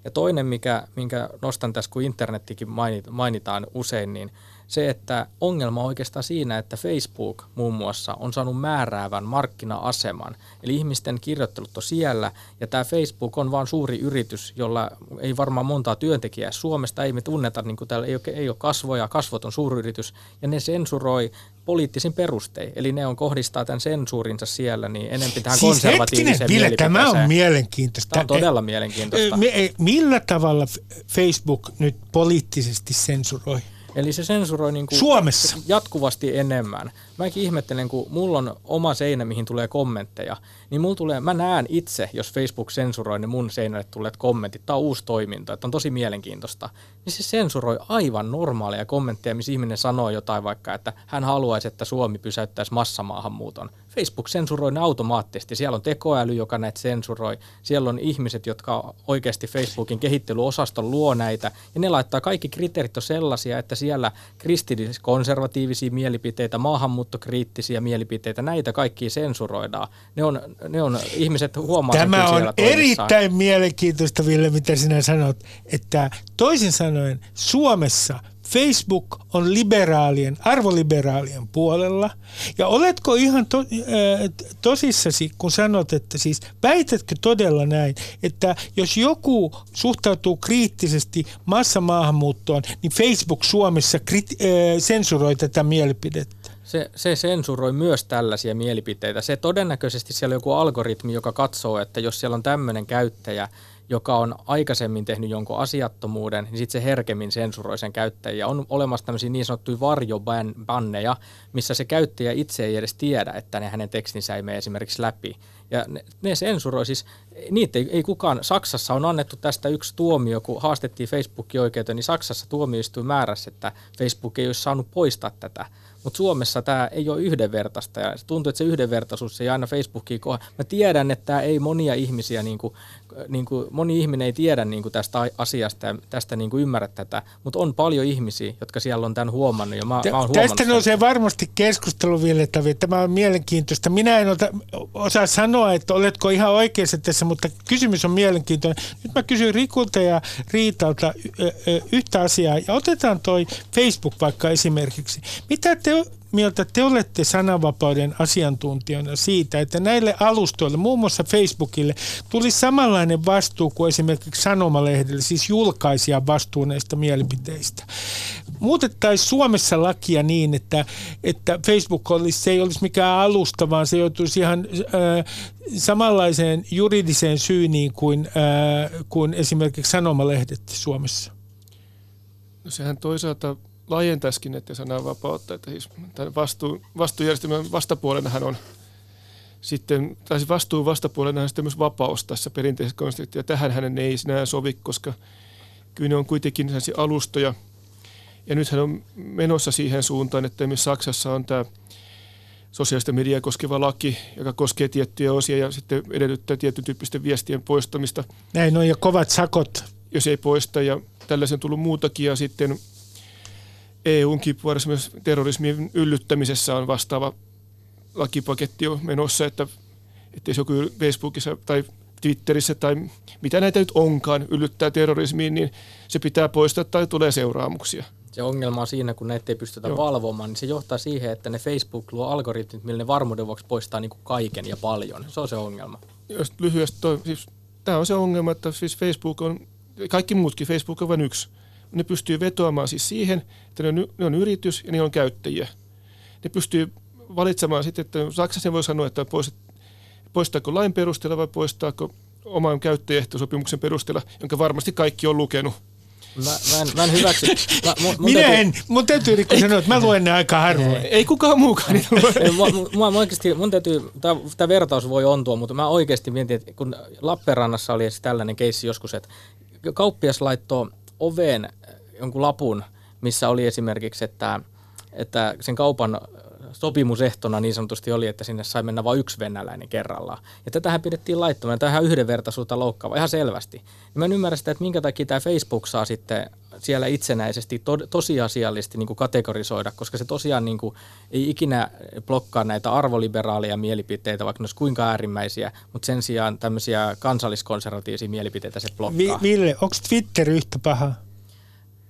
Ja toinen, mikä, minkä nostan tässä, kun internettikin mainitaan usein, niin se, että ongelma on oikeastaan siinä, että Facebook muun muassa on saanut määräävän markkina-aseman. Eli ihmisten kirjoittelut on siellä, ja tämä Facebook on vain suuri yritys, jolla ei varmaan montaa työntekijää Suomesta, ei me tunneta, niin kuin täällä ei ole, ei ole kasvoja, kasvot on suuryritys, ja ne sensuroi poliittisin perustein. Eli ne on kohdistaa tämän sensuurinsa siellä niin enemmän tähän siis konservatiiviseen hetkinen, tämä on mielenkiintoista. Tämä on todella mielenkiintoista. Millä tavalla Facebook nyt poliittisesti sensuroi? Eli se sensuroi niin kuin Suomessa. jatkuvasti enemmän. Mäkin ihmettelen, kun mulla on oma seinä, mihin tulee kommentteja, niin mulla tulee, mä näen itse, jos Facebook sensuroi niin mun seinälle tulleet kommentit. Tämä on uusi toiminto, että on tosi mielenkiintoista. Niin se sensuroi aivan normaaleja kommentteja, missä ihminen sanoo jotain vaikka, että hän haluaisi, että Suomi pysäyttäisi massamaahanmuuton. Facebook sensuroi ne automaattisesti. Siellä on tekoäly, joka näitä sensuroi. Siellä on ihmiset, jotka oikeasti Facebookin kehittelyosaston luo näitä. Ja ne laittaa kaikki kriteerit on sellaisia, että siellä kristillis-konservatiivisia mielipiteitä, maahanmuuttokriittisiä mielipiteitä, näitä kaikki sensuroidaan. Ne on, ne on ihmiset huomaa Tämä on erittäin mielenkiintoista, Ville, mitä sinä sanot, että toisin sanoen Suomessa – Facebook on liberaalien, arvoliberaalien puolella. Ja oletko ihan to, äh, tosissasi, kun sanot, että siis väitätkö todella näin, että jos joku suhtautuu kriittisesti massamaahanmuuttoon, niin Facebook Suomessa krit, äh, sensuroi tätä mielipidettä? Se, se sensuroi myös tällaisia mielipiteitä. Se todennäköisesti siellä on joku algoritmi, joka katsoo, että jos siellä on tämmöinen käyttäjä, joka on aikaisemmin tehnyt jonkun asiattomuuden, niin sitten se herkemmin sensuroi sen käyttäjiä. On olemassa tämmöisiä niin sanottuja varjobanneja, missä se käyttäjä itse ei edes tiedä, että ne hänen tekstinsä ei mene esimerkiksi läpi. Ja ne, ne sensuroi siis, niitä ei, ei kukaan, Saksassa on annettu tästä yksi tuomio, kun haastettiin Facebookin oikeuteen, niin Saksassa tuomioistuin määräsi, että Facebook ei olisi saanut poistaa tätä. Mutta Suomessa tämä ei ole yhdenvertaista ja tuntuu, että se yhdenvertaisuus ei aina Facebookiin kohdalla. Mä tiedän, että tämä ei monia ihmisiä, niin kuin, niin kuin, moni ihminen ei tiedä niin kuin tästä asiasta ja tästä niin kuin ymmärrä tätä, mutta on paljon ihmisiä, jotka siellä on tämän huomannut. Ja mä, T- mä oon tästä nousee varmasti keskustelu vielä, tämä on mielenkiintoista. Minä en ota, osaa sanoa, että oletko ihan oikeassa tässä, mutta kysymys on mielenkiintoinen. Nyt mä kysyn Rikulta ja Riitalta yhtä asiaa ja otetaan toi Facebook vaikka esimerkiksi. Mitä te mieltä te olette sananvapauden asiantuntijana siitä, että näille alustoille, muun muassa Facebookille, tuli samanlainen vastuu kuin esimerkiksi sanomalehdelle, siis julkaisia vastuu näistä mielipiteistä? Muutettaisiin Suomessa lakia niin, että, että Facebook olisi, se ei olisi mikään alusta, vaan se joutuisi ihan äh, samanlaiseen juridiseen syyniin kuin, äh, kuin esimerkiksi sanomalehdet Suomessa. No sehän toisaalta laajentaisikin näiden sananvapautta, että siis vastu, vastuujärjestelmän vastapuolenahan on sitten, tai siis vastuun vastapuolena on sitten myös vapaus tässä perinteisessä konfliktissa. Ja tähän hänen ei sinä sovi, koska kyllä ne on kuitenkin alustoja. Ja nythän on menossa siihen suuntaan, että myös Saksassa on tämä sosiaalista mediaa koskeva laki, joka koskee tiettyjä osia ja sitten edellyttää tietyn tyyppisten viestien poistamista. Näin on ja kovat sakot. Jos ei poista ja tällaisen on tullut muutakin ja sitten EUn kipuarissa myös terrorismin yllyttämisessä on vastaava lakipaketti jo menossa, että, että jos joku Facebookissa tai Twitterissä tai mitä näitä nyt onkaan yllyttää terrorismiin, niin se pitää poistaa tai tulee seuraamuksia. Se ongelma on siinä, kun näitä ei pystytä Joo. valvomaan, niin se johtaa siihen, että ne Facebook luo algoritmit, millä ne varmuuden vuoksi poistaa niin kuin kaiken ja paljon. Se on se ongelma. Jos lyhyesti, toi, siis, tämä on se ongelma, että siis Facebook on, kaikki muutkin, Facebook on vain yksi ne pystyy vetoamaan siis siihen, että ne on, ne on yritys ja ne on käyttäjiä. Ne pystyy valitsemaan sitten, että Saksassa voi sanoa, että poistaako lain perusteella vai poistaako oman käyttäjäehtosopimuksen perusteella, jonka varmasti kaikki on lukenut. Mä, mä, en, mä en hyväksy. Mä, mun, mun Minä täytyy- en, mun täytyy Rikko sanoa, että mä luen ne aika harvoin. Ei kukaan muukaan niitä lue. Ei, mua, mua, mua oikeasti, mun täytyy, tämä vertaus voi ontua, mutta mä oikeasti mietin, että kun Lappeenrannassa oli tällainen keissi joskus, että kauppias laittoi oveen jonkun lapun, missä oli esimerkiksi, että, että sen kaupan sopimusehtona niin sanotusti oli, että sinne sai mennä vain yksi venäläinen kerrallaan. Ja tätähän pidettiin laittomana, tähän yhdenvertaisuutta loukkaava, ihan selvästi. Ja mä en ymmärrä sitä, että minkä takia tämä Facebook saa sitten siellä itsenäisesti to, tosiasiallisesti niin kuin kategorisoida, koska se tosiaan niin kuin, ei ikinä blokkaa näitä arvoliberaaleja mielipiteitä, vaikka ne olisi kuinka äärimmäisiä, mutta sen sijaan tämmöisiä kansalliskonservatiivisia mielipiteitä se blokkaa. Vi- Ville, onko Twitter yhtä paha?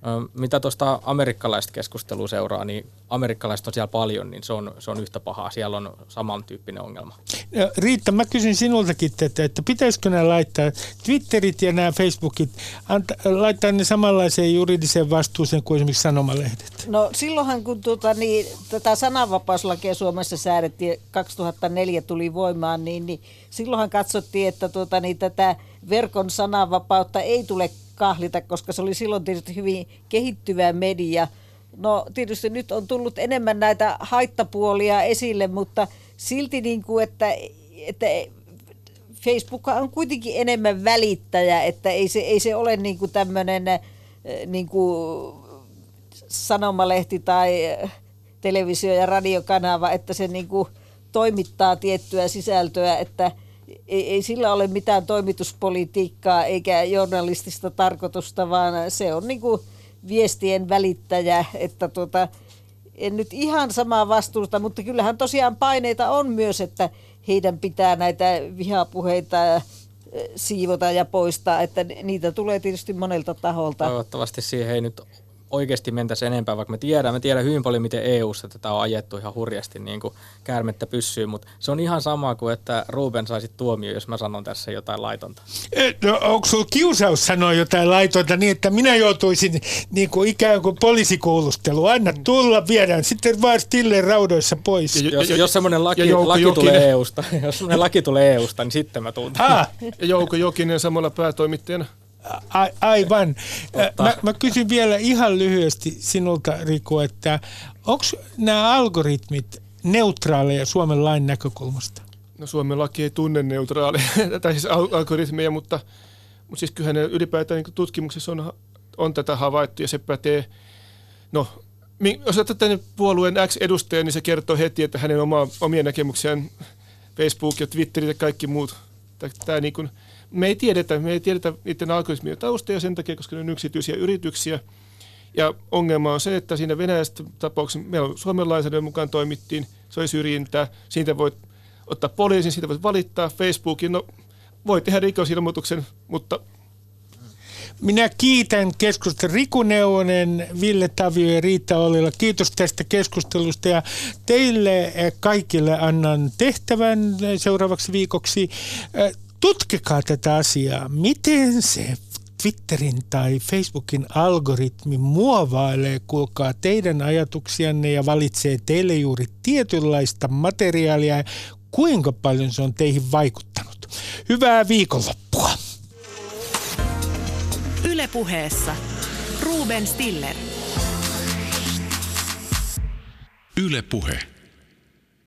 Ö, Mitä tuosta amerikkalaista keskustelua seuraa, niin amerikkalaiset on siellä paljon, niin se on, se on yhtä pahaa. Siellä on samantyyppinen ongelma. Ja Riitta, mä kysyn sinultakin tätä, että pitäisikö nämä laittaa Twitterit ja nämä Facebookit, anta, laittaa ne samanlaiseen juridiseen vastuuseen kuin esimerkiksi sanomalehdet? No silloinhan kun tuota, niin, tätä sananvapauslakia Suomessa säädettiin, 2004 tuli voimaan, niin, niin silloinhan katsottiin, että tuota, niin, tätä verkon sananvapautta ei tule kahlita, koska se oli silloin tietysti hyvin kehittyvä media. No tietysti nyt on tullut enemmän näitä haittapuolia esille, mutta silti niin kuin, että, että Facebook on kuitenkin enemmän välittäjä, että ei se, ei se ole niin kuin tämmöinen eh, niin kuin sanomalehti tai eh, televisio- ja radiokanava, että se niin kuin toimittaa tiettyä sisältöä, että ei, ei sillä ole mitään toimituspolitiikkaa eikä journalistista tarkoitusta, vaan se on niin kuin viestien välittäjä, että tuota, en nyt ihan samaa vastuusta, mutta kyllähän tosiaan paineita on myös, että heidän pitää näitä vihapuheita eh, siivota ja poistaa, että niitä tulee tietysti monelta taholta. Toivottavasti siihen ei nyt oikeasti mentäisi enempää, vaikka me tiedän, me tiedän hyvin paljon, miten EU-ssa tätä on ajettu ihan hurjasti niin kuin käärmettä pyssyy, mutta se on ihan sama kuin, että Ruben saisi tuomio, jos mä sanon tässä jotain laitonta. Eh, No, onko sulla kiusaus sanoa jotain laitonta niin, että minä joutuisin niin kuin ikään kuin poliisikuulusteluun? Anna tulla, viedään sitten vaan stille raudoissa pois. Ja- Jos, jos semmoinen laki, ja laki Jokinen. tulee EUsta, jos semmoinen laki tulee EUsta, niin sitten mä tuun. Ah, Ja Jouko Jokinen samalla päätoimittajana. A, aivan. Totta. Mä, mä kysyn vielä ihan lyhyesti sinulta, Riku, että onko nämä algoritmit neutraaleja Suomen lain näkökulmasta? No Suomen laki ei tunne neutraaleja, tai siis al- algoritmeja, mutta, mutta siis kyllähän ne ylipäätään niin tutkimuksessa on, on tätä havaittu ja se pätee, no jos otetaan puolueen X-edustaja, niin se kertoo heti, että hänen oma, omia näkemyksiään Facebook ja Twitter ja kaikki muut. Tää niin kuin, me ei tiedetä, me ei tiedetä niiden algoritmien taustoja sen takia, koska ne on yksityisiä yrityksiä. Ja ongelma on se, että siinä venäläisessä tapauksessa meillä Suomen lainsäädännön mukaan toimittiin, se oli syrjintää, siitä voit ottaa poliisin, siitä voit valittaa Facebookin, no voi tehdä rikosilmoituksen, mutta Minä kiitän keskustelusta Riku Neuvonen, Ville Tavio ja Riitta Ollila. Kiitos tästä keskustelusta ja teille eh, kaikille annan tehtävän eh, seuraavaksi viikoksi. Tutkikaa tätä asiaa. Miten se Twitterin tai Facebookin algoritmi muovailee, kuulkaa teidän ajatuksianne ja valitsee teille juuri tietynlaista materiaalia ja kuinka paljon se on teihin vaikuttanut. Hyvää viikonloppua! Ylepuheessa Ruben Stiller. Yle Puhe.